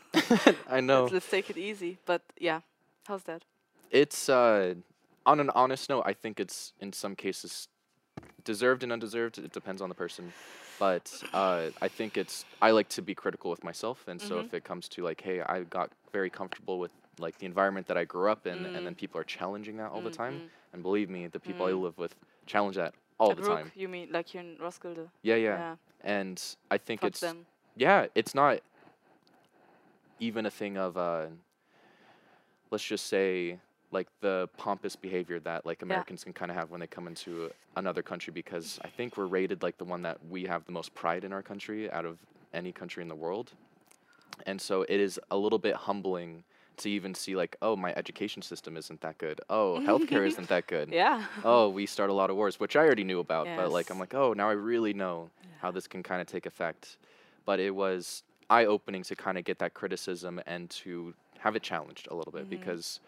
I know. let's, let's take it easy. But yeah, how's that? It's uh, on an honest note. I think it's in some cases deserved and undeserved. It depends on the person, but uh, I think it's. I like to be critical with myself, and so Mhm. if it comes to like, hey, I got very comfortable with like the environment that I grew up in, and then Mm. people are challenging that all the Mm, time, mm. and believe me, the people I Mm. live with challenge that all At the Rook, time. You mean like here in Roskilde? Yeah, yeah, and I think Fuck it's them. yeah, it's not even a thing of uh let's just say like the pompous behavior that like Americans can kind of have when they come into another country because I think we're rated like the one that we have the most pride in our country out of any country in the world. And so it is a little bit humbling to even see like oh my education system isn't that good. Oh, healthcare isn't that good. Yeah. Oh, we start a lot of wars, which I already knew about, but like I'm like, oh, now I really know how this can kind of take effect. But it was eye opening to kind of get that criticism and to have it challenged a little bit Mhm. because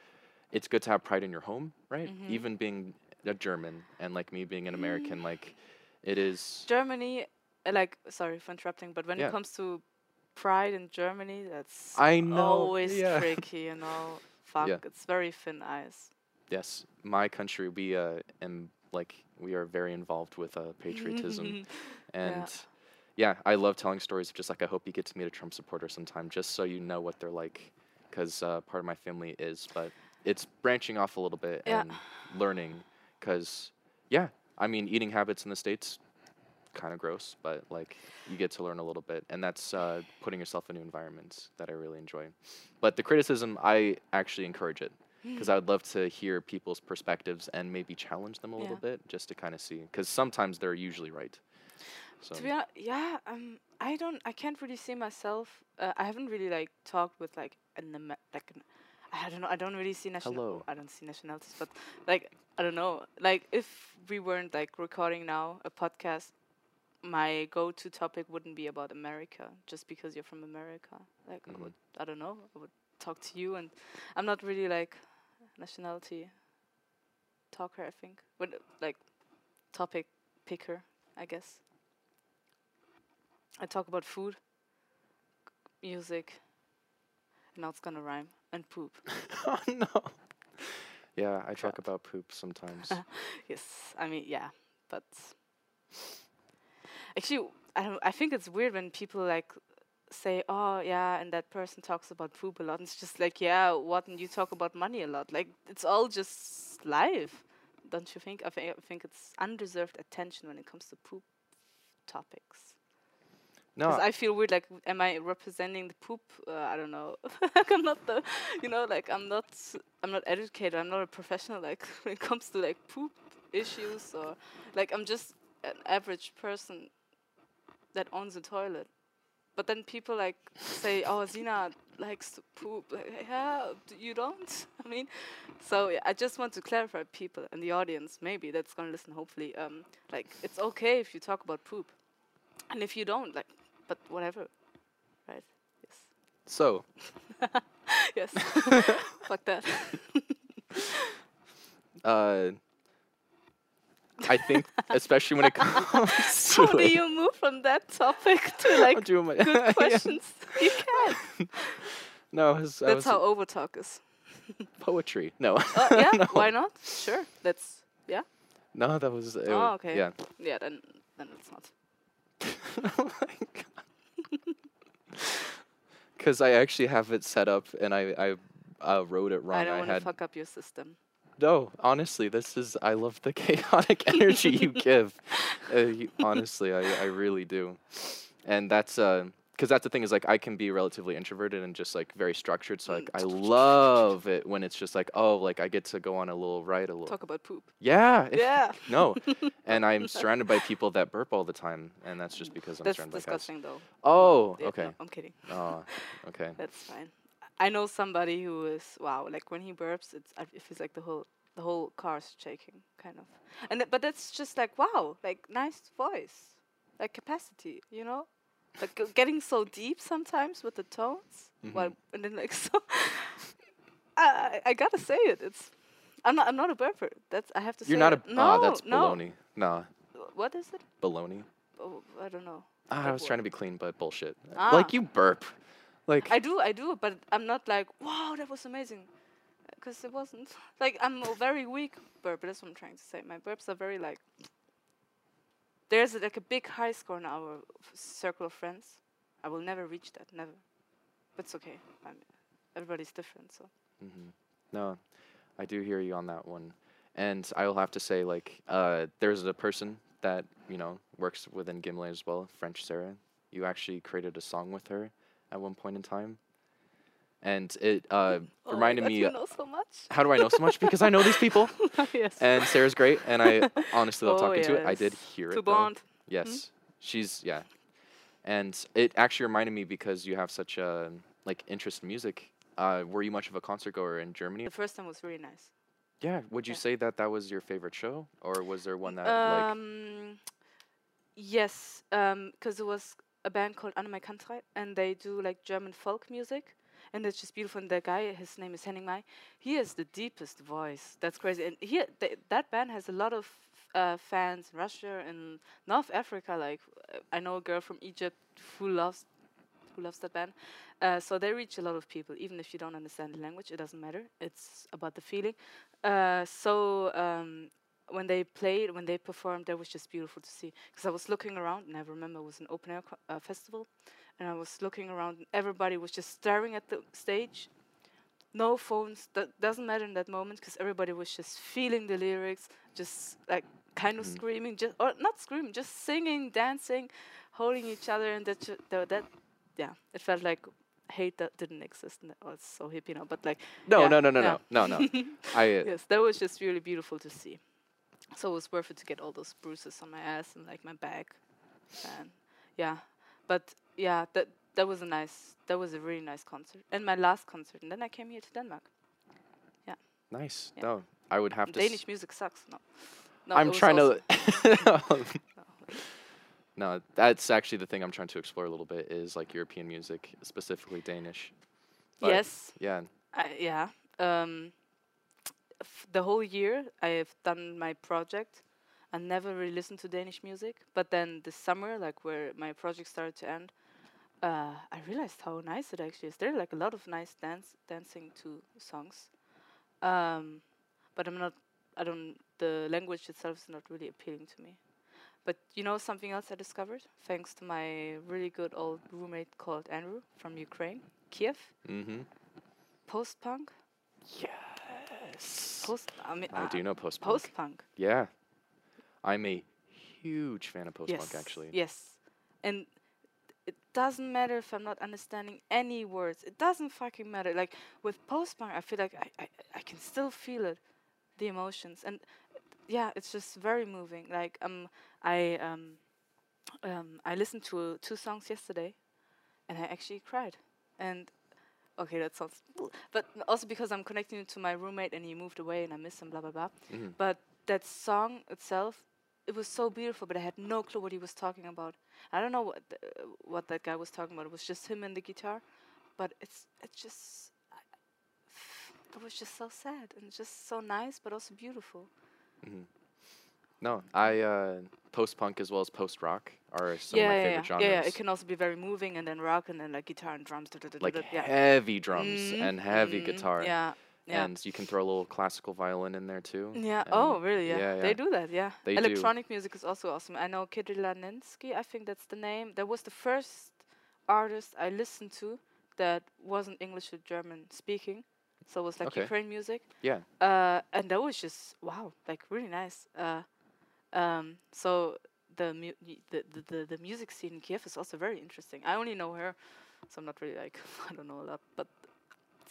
it's good to have pride in your home, right? Mhm. Even being a German and like me being an American, like it is. Germany, uh, like, sorry for interrupting, but when Yeah. it comes to pride in Germany, that's I know, always yeah. tricky, you know. Fuck, Yeah. it's very thin ice. Yes, my country, we uh, am like we are very involved with uh, patriotism. And yeah. I love telling stories. of Just like I hope you get to meet a Trump supporter sometime, just so you know what they're like, because uh, part of my family is. But it's branching off a little bit Yeah. and learning, because yeah, I mean, eating habits in the states kind of gross, but like you get to learn a little bit, and that's uh, putting yourself in new environments that I really enjoy. But the criticism, I actually encourage it because I would love to hear people's perspectives and maybe challenge them a little bit just to kind of see, because sometimes they're usually right. So To be honest, yeah, um, I don't, I can't really see myself. Uh, I haven't really like talked with like an like an, I don't know, I don't really see national. Hello. I don't see nationalities, but like I don't know, like if we weren't like recording now a podcast, my go-to topic wouldn't be about America, just because you're from America. Like I Mhm. would, I don't know, I would talk to you, and I'm not really like nationality talker. I think, but uh, like topic picker, I guess. I talk about food, music, and now it's gonna rhyme, and poop. oh no. Yeah, I talk about poop sometimes. yes, I mean yeah, but actually, I don't. I think it's weird when people like say, "Oh yeah," and that person talks about poop a lot. And it's just like, yeah, what? And you talk about money a lot. Like it's all just life, don't you think? I think I think it's undeserved attention when it comes to poop topics. No, I feel weird. Like, am I representing the poop? Uh, I don't know. I'm not the, you know, like I'm not, I'm not educated. I'm not a professional. Like when it comes to like poop issues or, like I'm just an average person that owns a toilet. But then people like say, "Oh, Zina likes to poop." Like, yeah, you don't. I mean, so yeah, I just want to clarify people and the audience, maybe that's gonna listen. Hopefully, um, like it's okay if you talk about poop, and if you don't, like, but whatever, right? Yes, so yes. Fuck that. uh, I think, especially when it comes How to do you move from that topic to like good questions? You can. No, was, That's how overtalk is. poetry. No, Oh yeah, No. why not? Sure. That's yeah. no, that was. It Oh, okay. Yeah. Yeah, then then it's not. Because I actually have it set up, and I I uh, wrote it wrong. I don't want to fuck up your system. no. Honestly, this is. I love the chaotic energy you give. Uh, you, honestly, I I really do, and that's uh. Because that's the thing is like I can be relatively introverted and just like very structured. So like I mm. love it when it's just like oh like I get to go on a little ride a little. Talk about poop. Yeah. Yeah. No, and I'm surrounded by people that burp all the time, and that's just because I'm That's surrounded by guys. disgusting though. Oh, Yeah, okay. No, I'm kidding. Oh, okay. That's fine. I know somebody who is wow. Like when he burps, it's it feels like the whole the whole car's shaking, kind of. And th- but that's just like wow, like nice voice, like capacity, you know, like getting so deep sometimes with the tones. Well, Mhm. and then like so. I, I gotta say it. It's. I'm not. I'm not a burper. That's. I have to You're say. not a. it. No. ah, that's no. baloney. Nah, What is it? baloney. Oh, I don't know. Ah, I was what? trying to be clean, but bullshit. Ah. Like you burp. Like I do, I do, but I'm not like, wow, that was amazing, because it wasn't. Like I'm a very weak burper. That's what I'm trying to say. My burps are very like. There's like a big high score in our circle of friends. I will never reach that, never. But it's okay. I'm, everybody's different, so. hmm No, I do hear you on that one. And I will have to say, like, uh, there's a person that you know works within Gimle as well, French Sarah. You actually created a song with her at one point in time, and it uh, Oh reminded God, me. You know so much. how do I know so much? Because I know these people, yes. and Sarah's great, and I honestly love Oh, talking to it. I did hear it. though. bond. Yes, she's yeah, and it actually reminded me because you have such a like interest in music. Uh, were you much of a concert goer in Germany? The first time was really nice. Yeah. Would you Yeah. say that that was your favorite show, or was there one that like? Um, yes, because it was a band called AnnenMayKantereit, and they do like German folk music, and it's just beautiful. And the guy, his name is Henning May. He has the deepest voice. That's crazy. And he, th- that band has a lot of uh, fans in Russia and North Africa. Like I know a girl from Egypt who loves who loves that band. Uh, so they reach a lot of people, even if you don't understand the language. It doesn't matter. It's about the feeling. Uh, so um, when they played, when they performed, that was just beautiful to see. Because I was looking around, and I remember it was an open air uh, festival, and I was looking around, and everybody was just staring at the stage. No phones. That doesn't matter in that moment, because everybody was just feeling the lyrics, just like kind of Mhm. screaming, just or not screaming, just singing, dancing, holding each other, and that ju- that yeah, it felt like hate that didn't exist. And oh, it's so hippie now, but like No, yeah, no, no, no, yeah. no, no, no. I uh, yes, that was just really beautiful to see. So it was worth it to get all those bruises on my ass and like my back, and yeah, but yeah, that that was a nice, that was a really nice concert, and my last concert, and then I came here to Denmark. Yeah. Nice. Yeah. No, I would have to. Danish music sucks. No, no I'm trying to. no, no, that's actually the thing I'm trying to explore a little bit is like European music, specifically Danish. But yes, Yeah. I, yeah. Um, f- the whole year I've done my project. I never really listened to Danish music, but then this summer, like where my project started to end, uh, I realized how nice it actually is. There are like a lot of nice dance dancing to songs, um, but I'm not. I don't. The language itself is not really appealing to me. But you know something else I discovered thanks to my really good old roommate called Andrew from Ukraine, Kiev. Mm-hmm. Post punk. Yes. Post. I mean, I uh, do know post punk. post punk. Yeah. I'm a huge fan of post yes. punk actually. Yes. And doesn't matter if I'm not understanding any words. It doesn't fucking matter. Like with post punk, I feel like I, I I can still feel it, the emotions, and yeah, it's just very moving. Like um, I um, um, I listened to two songs yesterday, and I actually cried. And okay, that sounds, but also because I'm connecting it to my roommate, and he moved away, and I miss him. Blah blah blah. Mhm. But that song itself, it was so beautiful, but I had no clue what he was talking about. I don't know what th- what that guy was talking about. It was just him and the guitar, but it's it's just I- it was just so sad and just so nice, but also beautiful. hmm No, I uh, post punk as well as post rock are some yeah, of my yeah, favorite yeah. genres. yeah, yeah. It can also be very moving, and then rock, and then like guitar and drums. da- da- da- da- like heavy drums Mhm, and heavy mhm, guitar. Yeah, yeah. And you can throw a little classical violin in there too. Yeah. Oh, really? Yeah. yeah, They do that. Yeah. They do. Electronic music is also awesome. I know Kirill. I think that's the name. That was the first artist I listened to that wasn't English or German speaking. So it was like Okay. Ukraine music. Yeah. Uh, and that was just wow, like really nice. Uh, um, so the, mu- the the the the music scene in Kiev is also very interesting. I only know her, so I'm not really like I don't know a lot, but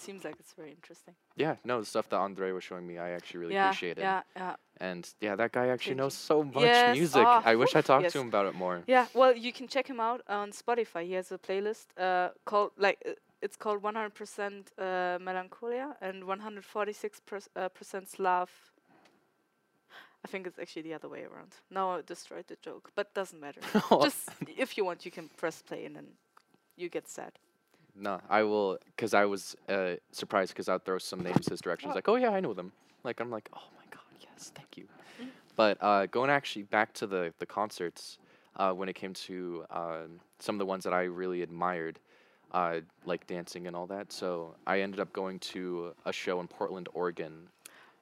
seems like it's very interesting. Yeah, no, the stuff that Andre was showing me, I actually really yeah, appreciated. yeah, yeah. And yeah, that guy actually Thank knows so much Yes, music. ah, I wish I talked yes. to him about it more. Yeah, well, you can check him out on Spotify. He has a playlist uh, called like uh, it's called 100% uh, Melancholia and 146 pers- uh, percent Slav. I think it's actually the other way around. Now I destroyed the joke, but doesn't matter. Just if you want, you can press play and then you get sad. No, I will, because I was uh, surprised because I'd throw some names his direction. He's like, oh yeah, I know them. Like I'm like, oh my god, yes, thank you. Mm. But uh, going actually back to the the concerts, uh, when it came to uh, some of the ones that I really admired, uh, like dancing and all that. So I ended up going to a show in Portland, Oregon,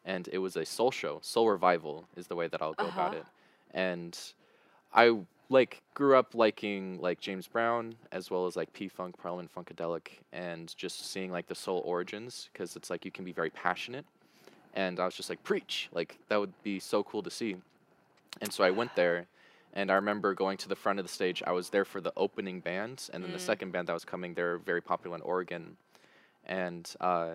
and it was a soul show. Soul revival is the way that I'll go about Uh-huh. it, and I like grew up liking like James Brown as well as like P Funk, Parliament Funkadelic, and just seeing like the soul origins because it's like you can be very passionate, and I was just like preach, like that would be so cool to see, and so I went there, and I remember going to the front of the stage. I was there for the opening band, and then the Mm. second band that was coming, they're very popular in Oregon, and uh,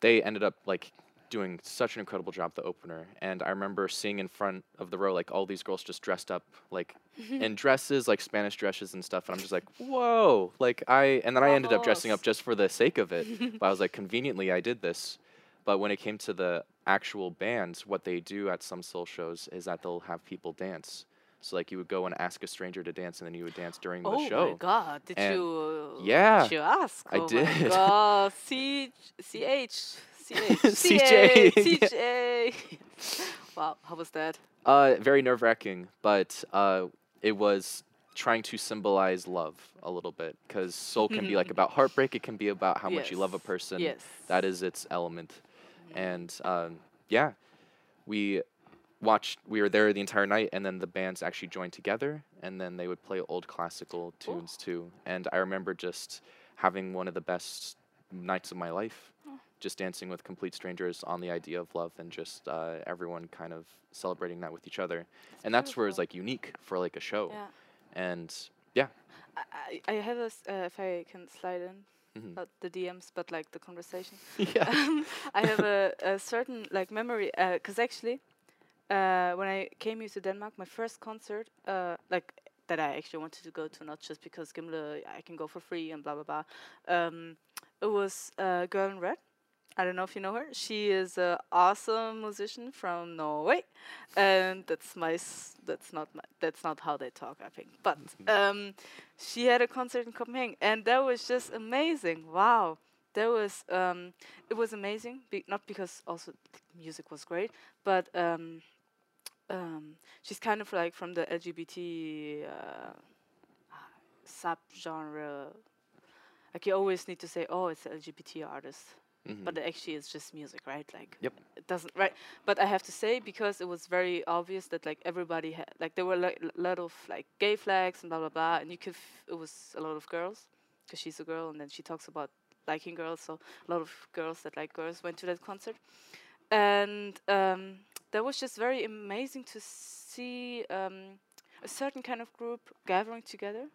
they ended up like doing such an incredible job the opener and i remember seeing in front of the row like all these girls just dressed up like in dresses like spanish dresses and stuff and i'm just like whoa like i and then i ended up dressing up just for the sake of it but i was like conveniently i did this but when it came to the actual bands what they do at some soul shows is that they'll have people dance so like you would go and ask a stranger to dance and then you would dance during oh the show Oh my god! Did And you? yeah, Did you ask? I oh did. My god! C C H C H CJ, CJ. Wow, how was that? Uh, very nerve wracking, but uh, it was trying to symbolize love a little bit because soul can be like about heartbreak. It can be about how much you love a person. Yes. That is its element, and um, yeah, we watched. We were there the entire night, and then the bands actually joined together, and then they would play old classical tunes too. And I remember just having one of the best nights of my life. Just dancing with complete strangers on the idea of love and just uh, everyone kind of celebrating that with each other. and that's where it's like unique for like a show. Yeah. And yeah, I, I have a, uh, if I can slide in, Mhm. not the DMs, but like the conversation. yeah. I have a, a certain like memory, because actually, uh, when I came here to Denmark, my first concert, uh, like that I actually wanted to go to, not just because Gimle I can go for free and blah blah blah. Um, it was uh, Girl in Red. I don't know if you know her. She is an awesome musician from Norway, and that's my s- that's not my, that's not how they talk, I think. But um, she had a concert in Copenhagen, and that was just amazing. Wow, that was um, it was amazing. Be- not because also the music was great, but um, um, she's kind of like from the LGBT uh, sub genre. Like you always need to say, oh, it's an LGBT artist Mhm. but actually it's just music right like Yep. it doesn't right but i have to say because it was very obvious that like everybody had like there were like a lot of like gay flags and blah blah blah and you could f- it was a lot of girls because she's a girl and then she talks about liking girls so a lot of girls that like girls went to that concert and um that was just very amazing to see um a certain kind of group gathering together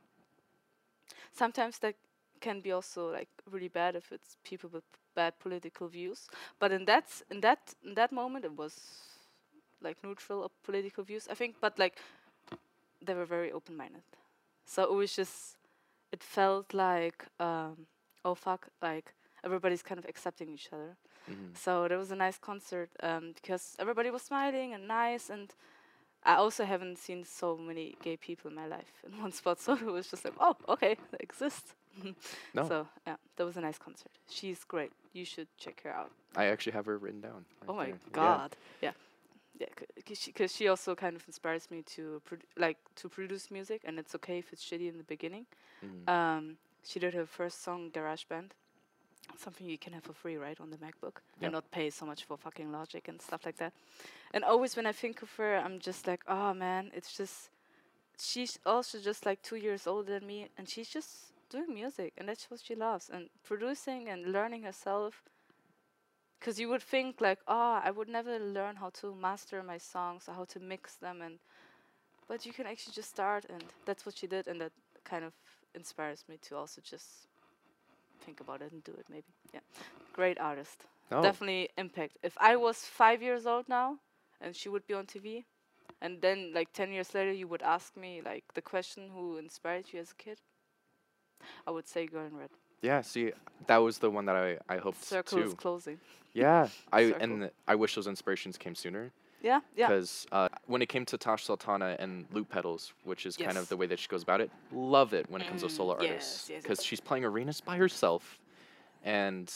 sometimes that can be also like really bad if it's people with bad political views. But in that in that in that moment, it was like neutral of political views, I think. But like they were very open minded, so it was just it felt like um, oh fuck, like everybody's kind of accepting each other. Mhm. So there was a nice concert um, because everybody was smiling and nice and. I also haven't seen so many gay people in my life in one spot, so it was just like, oh, okay, they exist. No. So yeah, that was a nice concert. She's great. You should check her out. I actually have her written down. oh my there. God. Yeah. Yeah, because she, 'cause she also kind of inspires me to like to produce music, and it's okay if it's shitty in the beginning. Mhm. Um, she did her first song, GarageBand, something you can have for free, right, on the MacBook, Yeah. and not pay so much for fucking Logic and stuff like that. And always when I think of her, I'm just like, oh man, it's just she's also just like two years older than me, and she's just doing music, and that's what she loves, and producing and learning herself. Because you would think like, oh, I would never learn how to master my songs or how to mix them, and but you can actually just start, and that's what she did, and that kind of inspires me to also just think about it and do it. Maybe, yeah. Great artist, Oh, definitely impact. If I was five years old now, and she would be on TV, and then like ten years later, you would ask me like the question, who inspired you as a kid? I would say Girl in Red. yeah. See, that was the one that I I hoped Circle is closing. Yeah, I Circle. and I wish those inspirations came sooner Yeah, yeah. because uh, when it came to Tash Sultana and loop pedals, which is kind of the way that she goes about it, love it when it comes to Mm, solo yes, artists yes, because yes. she's playing arenas by herself, and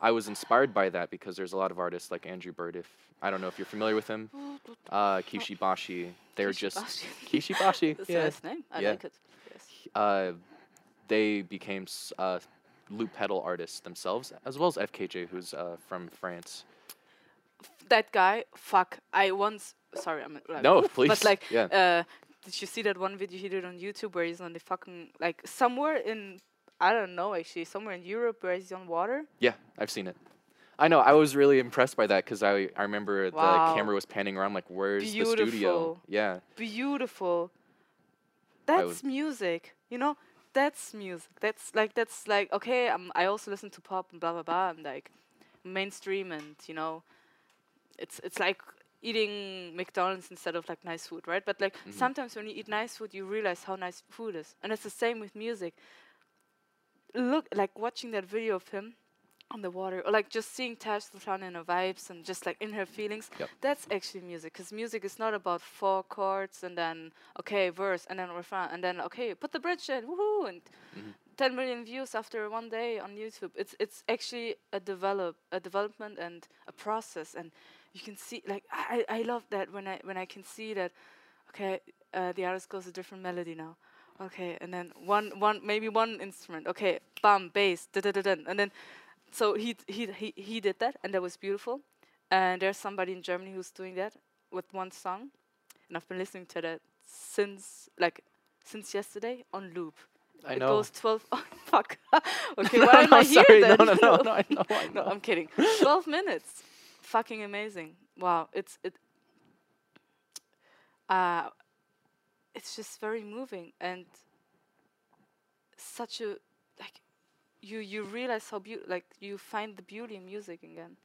I was inspired by that because there's a lot of artists like Andrew Bird. If I don't know if you're familiar with him, uh, Kishi Bashi, they're just Kishibashi. Kishi Bashi. That's yeah. name. I Yeah. like it. Yes. uh, they became uh, loop pedal artists themselves, as well as FKJ, who's uh, from France. That guy, fuck. I once. Sorry, I'm like, No, please. But like, yeah. uh, did you see that one video he did on YouTube where he's on the fucking like somewhere in I don't know actually somewhere in Europe where he's on water? Yeah, I've seen it. I know. I was really impressed by that because I I remember Wow. the camera was panning around like, "Where's the studio?" Yeah, Beautiful. That's music. You know, that's music. That's like that's like okay. Um, I also listen to pop and blah blah blah and like mainstream and you know, it's it's like eating McDonald's instead of like nice food, right? But like Mhm. sometimes when you eat nice food, you realize how nice food is, and it's the same with music. Look, like watching that video of him on the water, or like just seeing Tash Sultana in her vibes and just like in her feelings. Yep. That's actually music, because music is not about four chords and then okay verse and then refrain and then okay put the bridge in, woohoo, and Mhm. 10 million views after one day on YouTube. It's it's actually a develop a development and a process, and you can see like I I love that when I when I can see that okay uh, the artist goes a different melody now. Okay, and then one one maybe one instrument. Okay, bam, bass, da da da da, and then so he he he he did that, and that was beautiful. And there's somebody in Germany who's doing that with one song, and I've been listening to that since like since yesterday on loop, I it know. goes 12 oh, fuck okay No, why am no, i here sorry. then No, no, no, no, I know, I no know. i'm kidding 12 minutes fucking amazing wow it's it uh it's just very moving and such a like you you realize how beautiful like you find the beauty in music again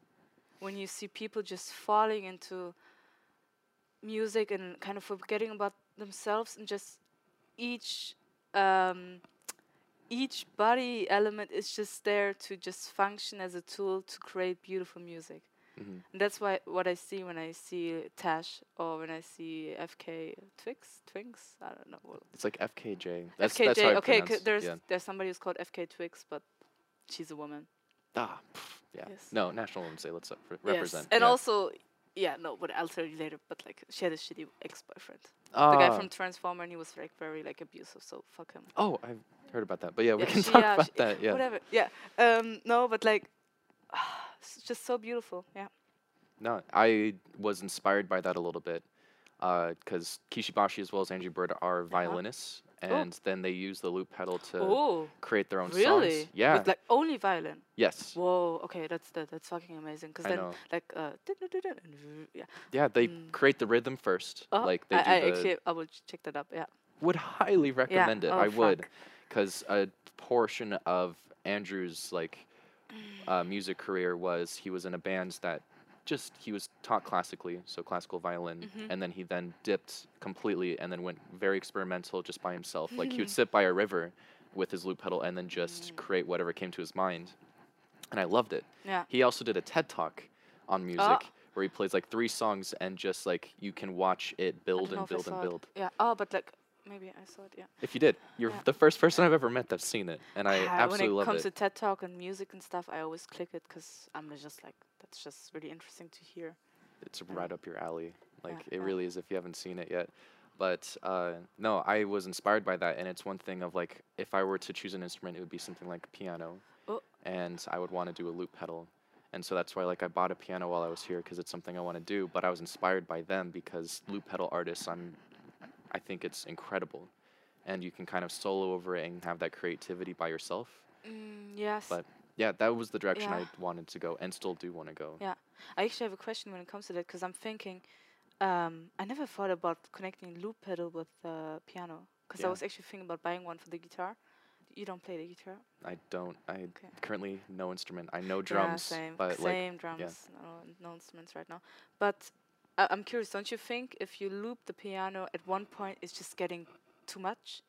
when you see people just falling into music and kind of forgetting about themselves and just each um, each body element is just there to just function as a tool to create beautiful music. Mhm. And that's why what I see when I see Tash or when I see FK Twix Twinks. I don't know. It's like FKJ. That's, FKJ. that's okay, there's yeah. there's somebody who's called FK Twix, but she's a woman. Ah, yeah. Yes. No, National Women's Day. Let's uh, re- Yes. represent. And yeah. also, yeah, no, but I'll tell you later. But like, she had a shitty ex-boyfriend. the guy Ah, from Transformer, and he was like very like abusive. So fuck him. Oh, I've heard about that. But yeah, we can she- talk yeah, about she- that. Yeah. Whatever. Yeah. Um. No, but like, it's just so beautiful. Yeah. No, I was inspired by that a little bit, because Kishibashi as well as Andrew Bird are violinists, and then they use the loop pedal to oh, create their own really? songs. Yeah. With like only violin. yes. Whoa. Okay, that's that, that's fucking amazing. Cause then know. like uh, yeah. Yeah, they Mm. create the rhythm first. Oh, like they I, do I the. actually I will check that up. Yeah. would highly recommend it. oh, I would, because a portion of Andrew's like uh, music career was he was in a band that just he was taught classically, so classical violin, Mhm. and then he then dipped completely and then went very experimental just by himself. Like he would sit by a river with his loop pedal and then just Mm. create whatever came to his mind, and I loved it. Yeah. He also did a TED talk on music. Oh. Where he plays like three songs and just like you can watch it build and build and build. Yeah. Oh, but like maybe I saw it. Yeah. If you did, you're Yeah. the first person I've ever met that's seen it, and I Ah, absolutely when it comes it. to TED Talk and music and stuff, I always click it because I'm just like that's just really interesting to hear. It's right up your alley. Like Yeah, it yeah. really is if you haven't seen it yet. But uh, no, I was inspired by that, and it's one thing of like if I were to choose an instrument, it would be something like piano, Oh. and I would want to do a loop pedal, and so that's why like I bought a piano while I was here because it's something I want to do. But I was inspired by them because loop pedal artists, I'm, I think it's incredible, and you can kind of solo over it and have that creativity by yourself. Mm, yes. But yeah, that was the direction Yeah. I wanted to go, and still do want to go. Yeah. I actually have a question when it comes to that because I'm thinking, um, I never thought about connecting loop pedal with uh, piano because Yeah. I was actually thinking about buying one for the guitar. You don't play the guitar? I don't. I currently no instrument. I know drums, yeah, same. but same like drums. No, no instruments right now. But I I'm curious. Don't you think if you loop the piano at one point, it's just getting too much?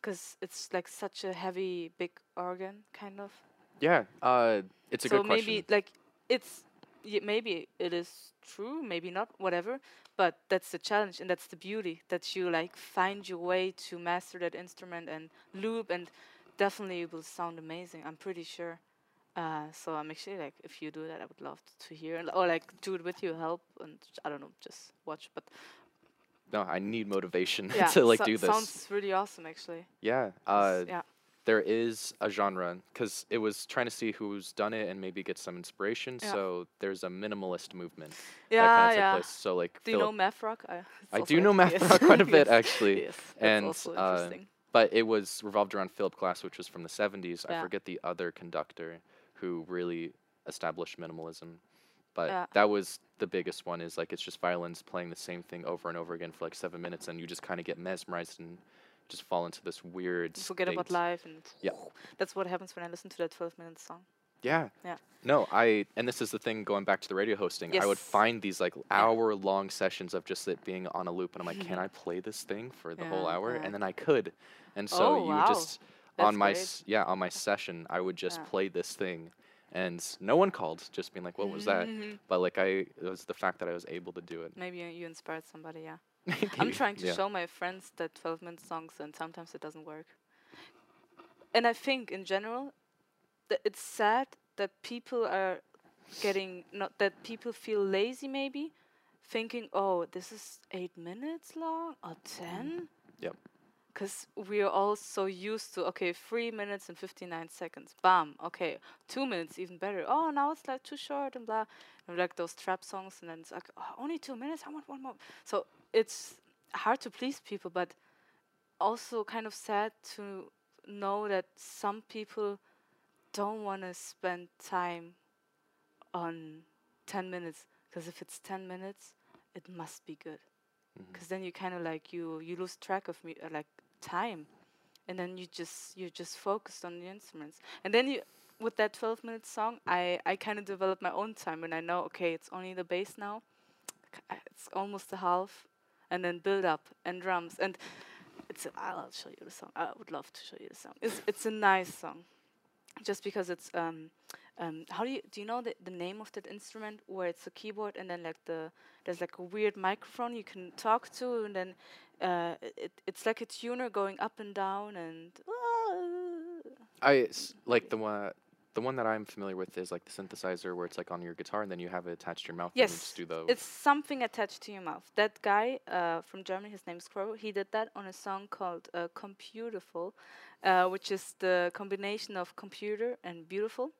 Because it's like such a heavy, big organ, kind of. yeah, uh, it's a so good question. So maybe like it's y- maybe it is true, maybe not, whatever. But that's the challenge, and that's the beauty that you like find your way to master that instrument and loop, and definitely it will sound amazing. I'm pretty sure. Uh, so I'm actually like, if you do that, I would love to hear, and- or like do it with you, help, and I don't know, just watch. But no, I need motivation yeah, to like so- do this. Sounds really awesome, actually. yeah, uh, yeah, there is a genre because it was trying to see who's done it and maybe get some inspiration. Yeah. So there's a minimalist movement that yeah, kind of took yeah. place. So like, Do you know math rock? I, I do know math yes. rock quite a bit Yes. actually. Yes, that's and, also uh, interesting. but it was revolved around Philip Glass, which was from the 70s. I forget the other conductor who really established minimalism. But Yeah. that was the biggest one is like it's just violins playing the same thing over and over again for like seven minutes and you just kind of get mesmerized and just fall into this weird You forget about life and Yeah. that's what happens when I listen to that 12 minute song. Yeah. Yeah. No, I and this is the thing going back to the radio hosting. yes. I would find these like hour long sessions of just it being on a loop and I'm like, can. I play this thing for the whole hour? yeah. And then I could. And so Oh, you wow. just That's on my s- yeah, on my session, I would just Yeah. play this thing. And no one called, just being like, what was that? Mhm. But like I it was the fact that I was able to do it. Maybe you, you inspired somebody, yeah. Maybe, I'm trying to yeah. show my friends that 12 minute songs and sometimes it doesn't work. And I think in general that it's sad that people are getting not that people feel lazy maybe thinking oh this is 8 minutes long or 10 Yep. Because we are all so used to okay three minutes and 59 seconds. Bam okay two minutes even better. Oh now it's like too short and blah. And like those trap songs and then it's like oh, only two minutes? I want one more. So it's hard to please people but also kind of sad to know that some people don't want to spend time on 10 minutes because if it's 10 minutes it must be good. Because then you kind of like you you lose track of me uh, like time. And then you just you're just focused on the instruments. And then you with that 12 minute song i i kind of develop my own time and i know okay it's only the bass now. Uh, it's almost a half. And then build up and drums. And it's a, i'll show you the song. I would love to show you the song. It's it's a nice song just because it's um um how do you do you know the, the name of that instrument where it's a keyboard and then like the there's like a weird microphone you can talk to and then uh it, it's like a tuner going up and down and I like the one. The one that I'm familiar with is like the synthesizer, where it's like on your guitar, and then you have it attached to your mouth. Yes, just do the. it's something attached to your mouth that guy uh, from germany his name's Cro he did that on a song called uh, computerful uh, which is the combination of computer and beautiful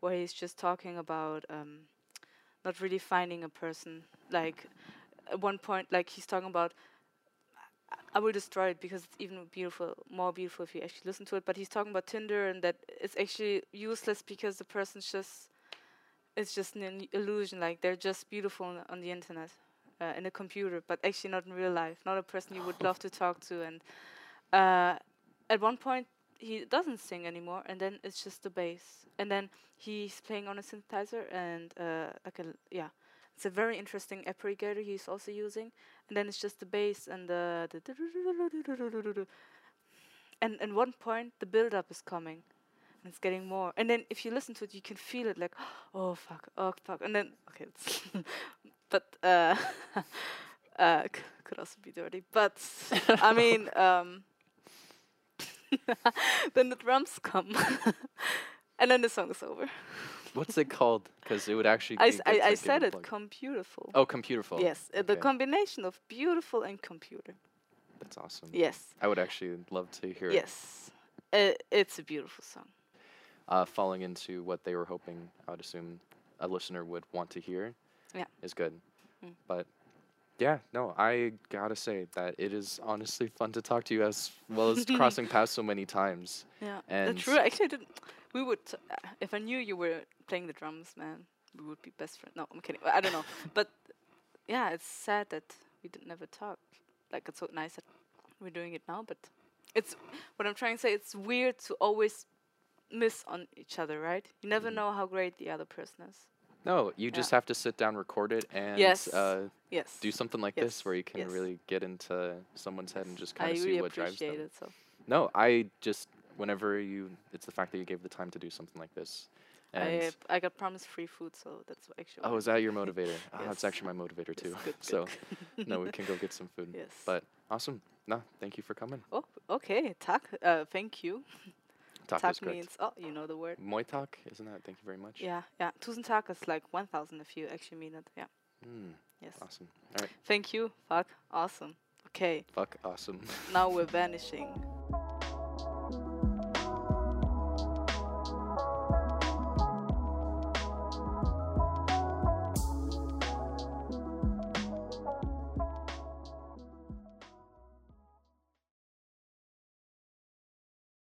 where he's just talking about um, not really finding a person like at one point like he's talking about I- will destroy it because it's even beautiful, more beautiful if you actually listen to it. But he's talking about Tinder and that it's actually useless because the person's just, it's just an illusion. Like they're just beautiful on, on the internet, uh, in a computer, but actually not in real life. Not a person you would love to talk to. And uh, at one point he doesn't sing anymore, and then it's just the bass, and then he's playing on a synthesizer and uh, like a yeah. It's a very interesting applicator he's also using, and then it's just the bass and the, the and and one point the build up is coming. And it's getting more. And then if you listen to it you can feel it like oh fuck oh fuck. And then okay it's but uh uh c- could also be dirty but i mean um then the drums come. And then the song is over What's it called? Because it would actually. i, be s- good I, I said it plug. computerful Oh, computerful. yes uh, the okay. combination of beautiful and computer That's awesome. yes I would actually love to hear it. yes uh, it's a beautiful song Uh, falling into what they were hoping, I would assume a listener would want to hear. Yeah. Is good. Mm. But yeah, no, I gotta say that it is honestly fun to talk to you as well as crossing paths so many times. Yeah, And that's true. Actually, I didn't. We would. Uh, if I knew you were playing the drums, man, we would be best friends. No, I'm kidding. I don't know. but yeah, it's sad that we didn't never talk. Like it's so nice that we're doing it now, but it's what I'm trying to say. It's weird to always miss on each other, right? You never Mhm. know how great the other person is. No, you Yeah. just have to sit down, record it, and Yes. uh, Yes. do something like this where you can yes. really get into someone's head and just kind of see really what drives them. it. So No, I just whenever you, it's the fact that you gave the time to do something like this. I I got promised free food, so that's actually. oh, is that your motivator? Ah, Yes. that's actually my motivator too. good, so good. no, we can go get some food. Yes. But awesome. No, thank you for coming. Oh, okay. Tak. Uh, thank you. Talk tak means oh, you know the word. Muay Talk, isn't that? Thank you very much. Yeah, yeah. Tusen tak is like 1,000 if you actually mean it. Yeah. Mm, Yes. awesome. All right. Thank you. Fuck. Awesome. Okay. Fuck. Awesome. Now we're vanishing.